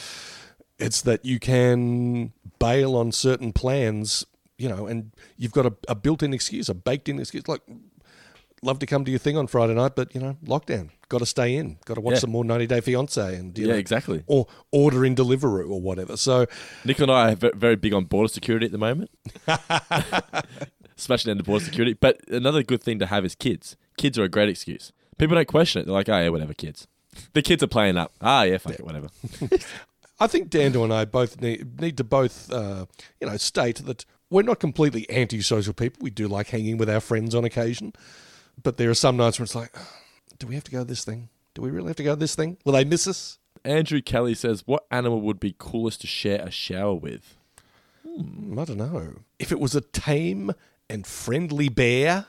It's that you can bail on certain plans, you know, and you've got a, a built-in excuse, a baked-in excuse. Like, love to come to your thing on Friday night, but you know, lockdown. Got to stay in. Got to watch Yeah. some more 90 Day Fiance and you Yeah, know, exactly. Or order in Deliveroo or whatever. So Nick and I are very big on border security at the moment. Smashing down the border security. But another good thing to have is kids. Kids are a great excuse. People don't question it. They're like, oh, yeah, whatever, kids. The kids are playing up. Ah, yeah, fuck it, whatever. I think Dando and I both need, need to both, uh, you know, state that we're not completely antisocial people. We do like hanging with our friends on occasion, but there are some nights where it's like, do we have to go to this thing? Do we really have to go to this thing? Will they miss us? Andrew Kelly says, what animal would be coolest to share a shower with? Hmm, I don't know. If it was a tame and friendly bear,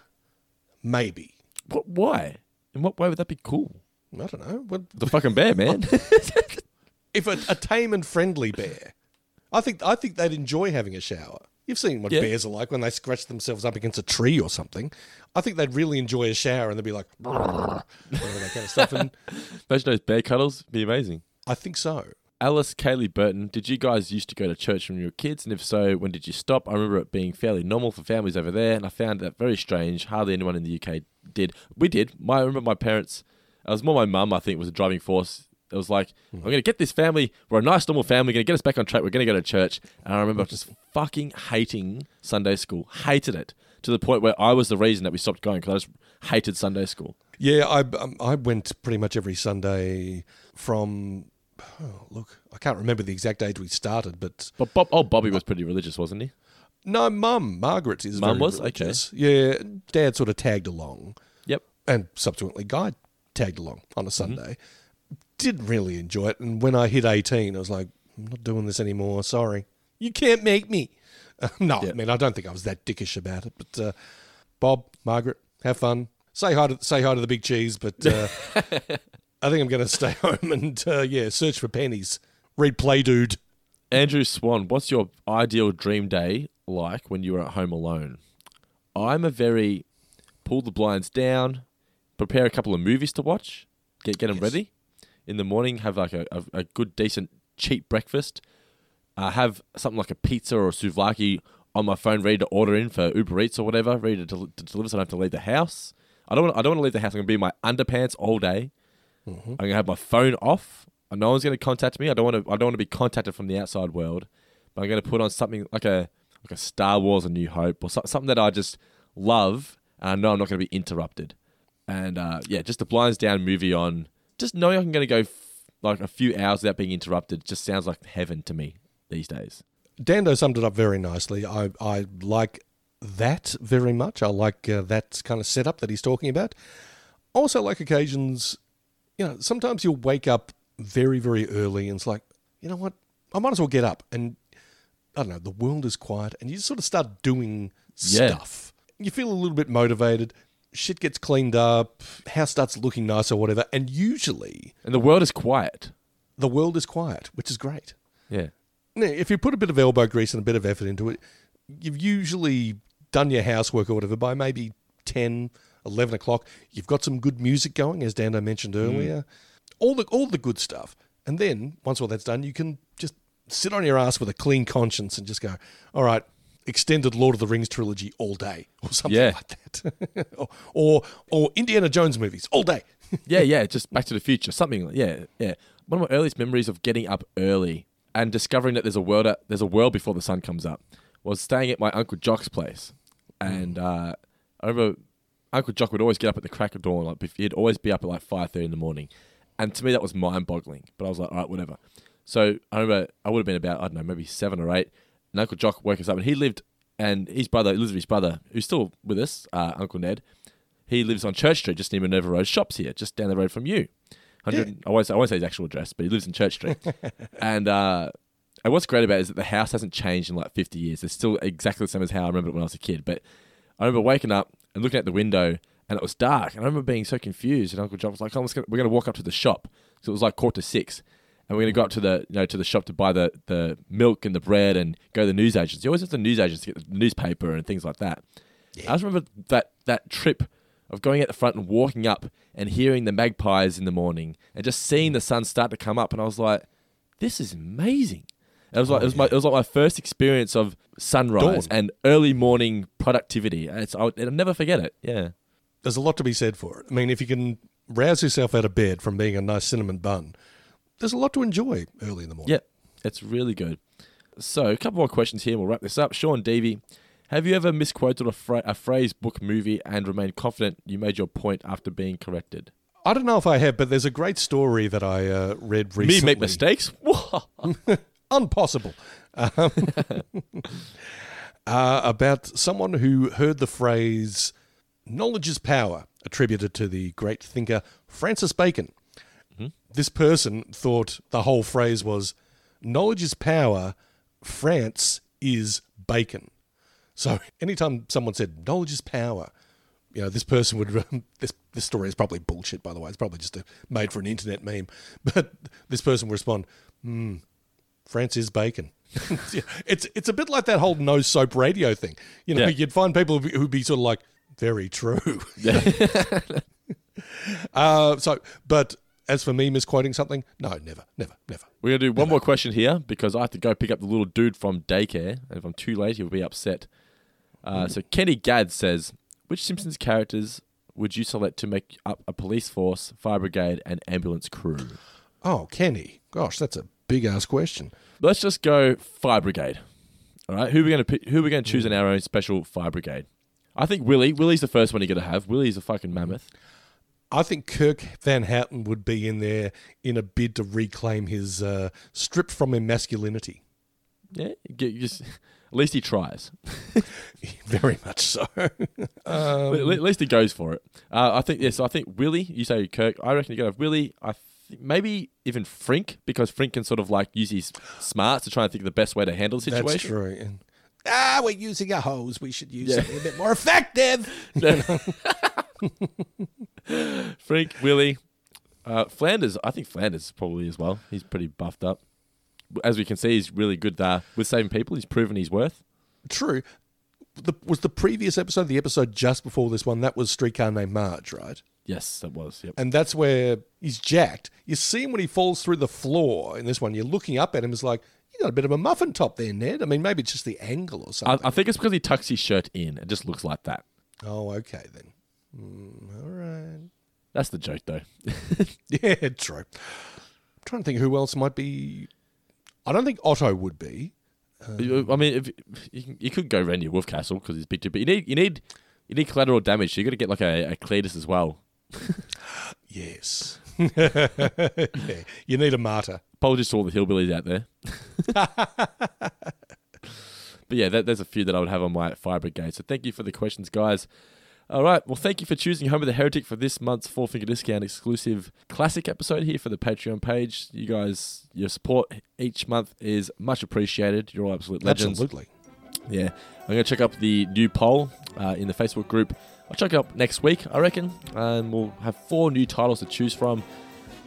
maybe. What? Why? In what way would that be cool? I don't know. What, The fucking bear, man. if a, a tame and friendly bear, I think I think they'd enjoy having a shower. You've seen what Yeah. bears are like when they scratch themselves up against a tree or something. I think they'd really enjoy a shower and they'd be like, whatever that kind of stuff. And Imagine those bear cuddles. Be amazing. I think so. Alice Kaylee Burton, did you guys used to go to church when you were kids? And if so, when did you stop? I remember it being fairly normal for families over there, and I found that very strange. Hardly anyone in the UK did. We did. My, I remember my parents, it was more my mum, I think, was a driving force. It was like, I'm going to get this family. We're a nice, normal family. We're going to get us back on track. We're going to go to church. And I remember just fucking hating Sunday school. Hated it to the point where I was the reason that we stopped going because I just hated Sunday school. Yeah, I um, I went pretty much every Sunday from. Oh, look, I can't remember the exact age we started, but But Bob, oh, Bobby was pretty religious, wasn't he? no, Mum Margaret is Mum was? Okay. Yeah, Dad sort of tagged along. Yep. and subsequently Guy tagged along on a Mm-hmm. Didn't really enjoy it, and when I hit eighteen, I was like, "I'm not doing this anymore. Sorry, you can't make me." no, I mean I don't think I was that dickish about it, but uh, Bob, Margaret, have fun. Say hi to say hi to the big cheese, but uh, I think I'm going to stay home and uh, yeah, search for pennies. Read Play Dude. Andrew Swan, what's your ideal dream day like when you are at home alone? I'm a very pull the blinds down, prepare a couple of movies to watch, get get them ready in the morning, have like a, a, a good decent cheap breakfast, uh, have something like a pizza or a souvlaki on my phone ready to order in for Uber Eats or whatever, ready to, del- to deliver so I don't have to leave the house. I don't want I don't want to leave the house. I'm gonna be in my underpants all day. I'm gonna have my phone off. and No one's gonna contact me. I don't want to. I don't want to be contacted from the outside world. But I'm gonna put on something like a like a Star Wars: A New Hope or so, something that I just love, and I know I'm not gonna be interrupted. And uh, yeah, just the blinds down movie on. Just knowing I'm gonna go f- like a few hours without being interrupted just sounds like heaven to me these days. Dando summed it up very nicely. I, I like that very much. I like uh, that kind of setup that he's talking about. Also, like occasions, you know, sometimes you'll wake up very, very early and it's like, you know what? I might as well get up. And I don't know, the world is quiet and you just sort of start doing Yeah. stuff. You feel a little bit motivated. Shit gets cleaned up. House starts looking nice or whatever. And usually, And the world is quiet. the world is quiet, which is great. Yeah. Now, if you put a bit of elbow grease and a bit of effort into it, you've usually done your housework or whatever by maybe 10, 11 o'clock. You've got some good music going, as Dando mentioned mm. earlier. All the all the good stuff. And then, once all that's done, you can just sit on your ass with a clean conscience and just go, all right, extended Lord of the Rings trilogy all day or something Yeah. like that. or, or or Indiana Jones movies all day. yeah, yeah, just Back to the Future, something. like Yeah, yeah. One of my earliest memories of getting up early and discovering that there's a world there's a world before the sun comes up was staying at my uncle Jock's place, and uh, I remember Uncle Jock would always get up at the crack of dawn. Like he'd always be up at like five thirty in the morning, and to me that was mind boggling. But I was like, all right, whatever. So I remember I would have been about I don't know maybe seven or eight, Uncle Jock woke us up, and he lived and his brother he lives brother who's still with us, uh, Uncle Ned. He lives on Church Street, just near Minerva Road. Shops here, just down the road from you. 100, I, won't say, I won't say his actual address, but he lives in Church Street. and uh, and what's great about it is that the house hasn't changed in like 50 years. It's still exactly the same as how I remember it when I was a kid. But I remember waking up and looking out the window, and it was dark. And I remember being so confused. And Uncle John was like, "Oh, let's go- we're going to walk up to the shop." So it was like quarter to six, and we're going to go up to the you know to the shop to buy the the milk and the bread and go to the news agents. You always have the news agents to get the newspaper and things like that. I just remember that that trip of going at the front and walking up and hearing the magpies in the morning and just seeing the sun start to come up, and I was like, "This is amazing." It was like it was oh, my it was like my first experience of sunrise Dawn. and early morning productivity. It's I'll, I'll never forget it. Yeah. There's a lot to be said for it. I mean, if you can rouse yourself out of bed from being a nice cinnamon bun, there's a lot to enjoy early in the morning. Yeah, it's really good. So, a couple more questions here. We'll wrap this up. Sean Davey, have you ever misquoted a, phra- a phrase, book, movie, and remained confident you made your point after being corrected? I don't know if I have, but there's a great story that I uh, read recently. Me make mistakes? Impossible. Um, uh, about someone who heard the phrase "knowledge is power" attributed to the great thinker Francis Bacon. This person thought the whole phrase was "knowledge is power, France is bacon." So anytime someone said "knowledge is power," you know, this person would. This this story is probably bullshit, by the way. It's probably just a, made for an internet meme. But this person would respond, "Hmm, France is bacon." it's it's a bit like that whole no soap radio thing. You know, Yeah. you'd find people who'd be- who'd be sort of like, "Very true." uh, so, but as for me misquoting something, no, never, never, never. We're going to do one more question here because I have to go pick up the little dude from daycare. And if I'm too late, he'll be upset. Uh, so, Kenny Gadd says Which Simpsons characters would you select to make up a police force, fire brigade, and ambulance crew? Oh, Kenny, gosh, that's a big ass question. Let's just go fire brigade. All right, who are we going to pick, who are we going to choose in our own special fire brigade? I think Willie. Willie's the first one you're going to have. Willie's a fucking mammoth. I think Kirk Van Houten would be in there in a bid to reclaim his uh, stripped from him masculinity. Yeah, just at least he tries. Very much so. Um, at least he goes for it. Uh, I think yes. I think Willie. You say Kirk. I reckon you go with Willie. I think maybe even Frink because Frink can sort of like use his smarts to try and think of the best way to handle the situation. That's true. And, ah, we're using a hose. We should use Yeah. something a bit more effective. Frink, Willie, uh, Flanders. I think Flanders is probably as well. He's pretty buffed up. As we can see, he's really good uh, with saving people. He's proven his worth. True. The, was the previous episode, the episode just before this one, that was Streetcar Named Marge, right? Yes, that was. Yep. And that's where he's jacked. You see him when he falls through the floor in this one. You're looking up at him. It's like, got a bit of a muffin top there, Ned. I mean, maybe it's just the angle or something. I think it's because he tucks his shirt in. It just looks like that. oh, okay then. Mm, all right. That's the joke, though. Yeah, true. I'm trying to think who else might be. I don't think Otto would be. You- I mean, if you, you could go Randy Wolfcastle because he's big too, but you need you need you need collateral damage. So you got to get like a, a Cletus as well. Yes. yeah, you need a martyr. Apologies to all the hillbillies out there. but yeah, that, there's a few that I would have on my fire brigade. So thank you for the questions, guys. All right. Well, thank you for choosing Homer the Heretic for this month's Four Finger Discount exclusive classic episode here for the Patreon page. You guys, your support each month is much appreciated. You're all absolute legends. Absolutely. Yeah. I'm going to check up the new poll uh, in the Facebook group. I'll check it up next week, I reckon. And we'll have four new titles to choose from.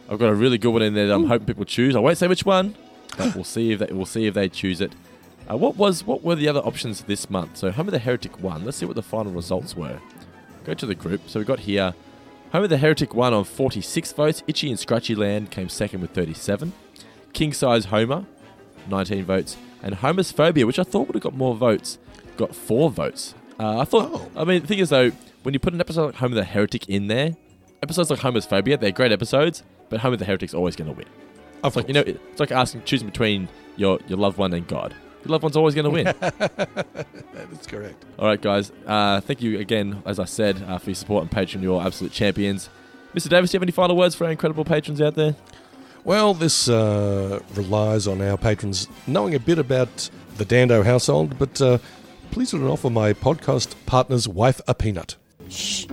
I've got a really good one in there that I'm hoping people choose. I won't say which one, but we'll see if they, we'll see if they choose it. Uh, what was what were the other options this month? So Homer the Heretic won. Let's see what the final results were. Go to the group. So we got here Homer the Heretic won on 46 votes. Itchy and Scratchy Land came second with 37. King Size Homer, 19 votes. And Homer's Phobia, which I thought would have got more votes, got four votes. Uh, I thought, I mean, the thing is though, when you put an episode like Homer the Heretic in there, episodes like Homer's Phobia, they're great episodes, but Homer the Heretic's always going to win. Of it's like you know, it's like asking choosing between your your loved one and God. Your loved one's always going to win. that is correct. All right, guys. Uh, thank you again, as I said, uh, for your support on Patreon. You're absolute champions. Mr. Davis, do you have any final words for our incredible patrons out there? Well, this uh, relies on our patrons knowing a bit about the Dando household, but uh, please do not offer my podcast partner's wife a peanut. Shh.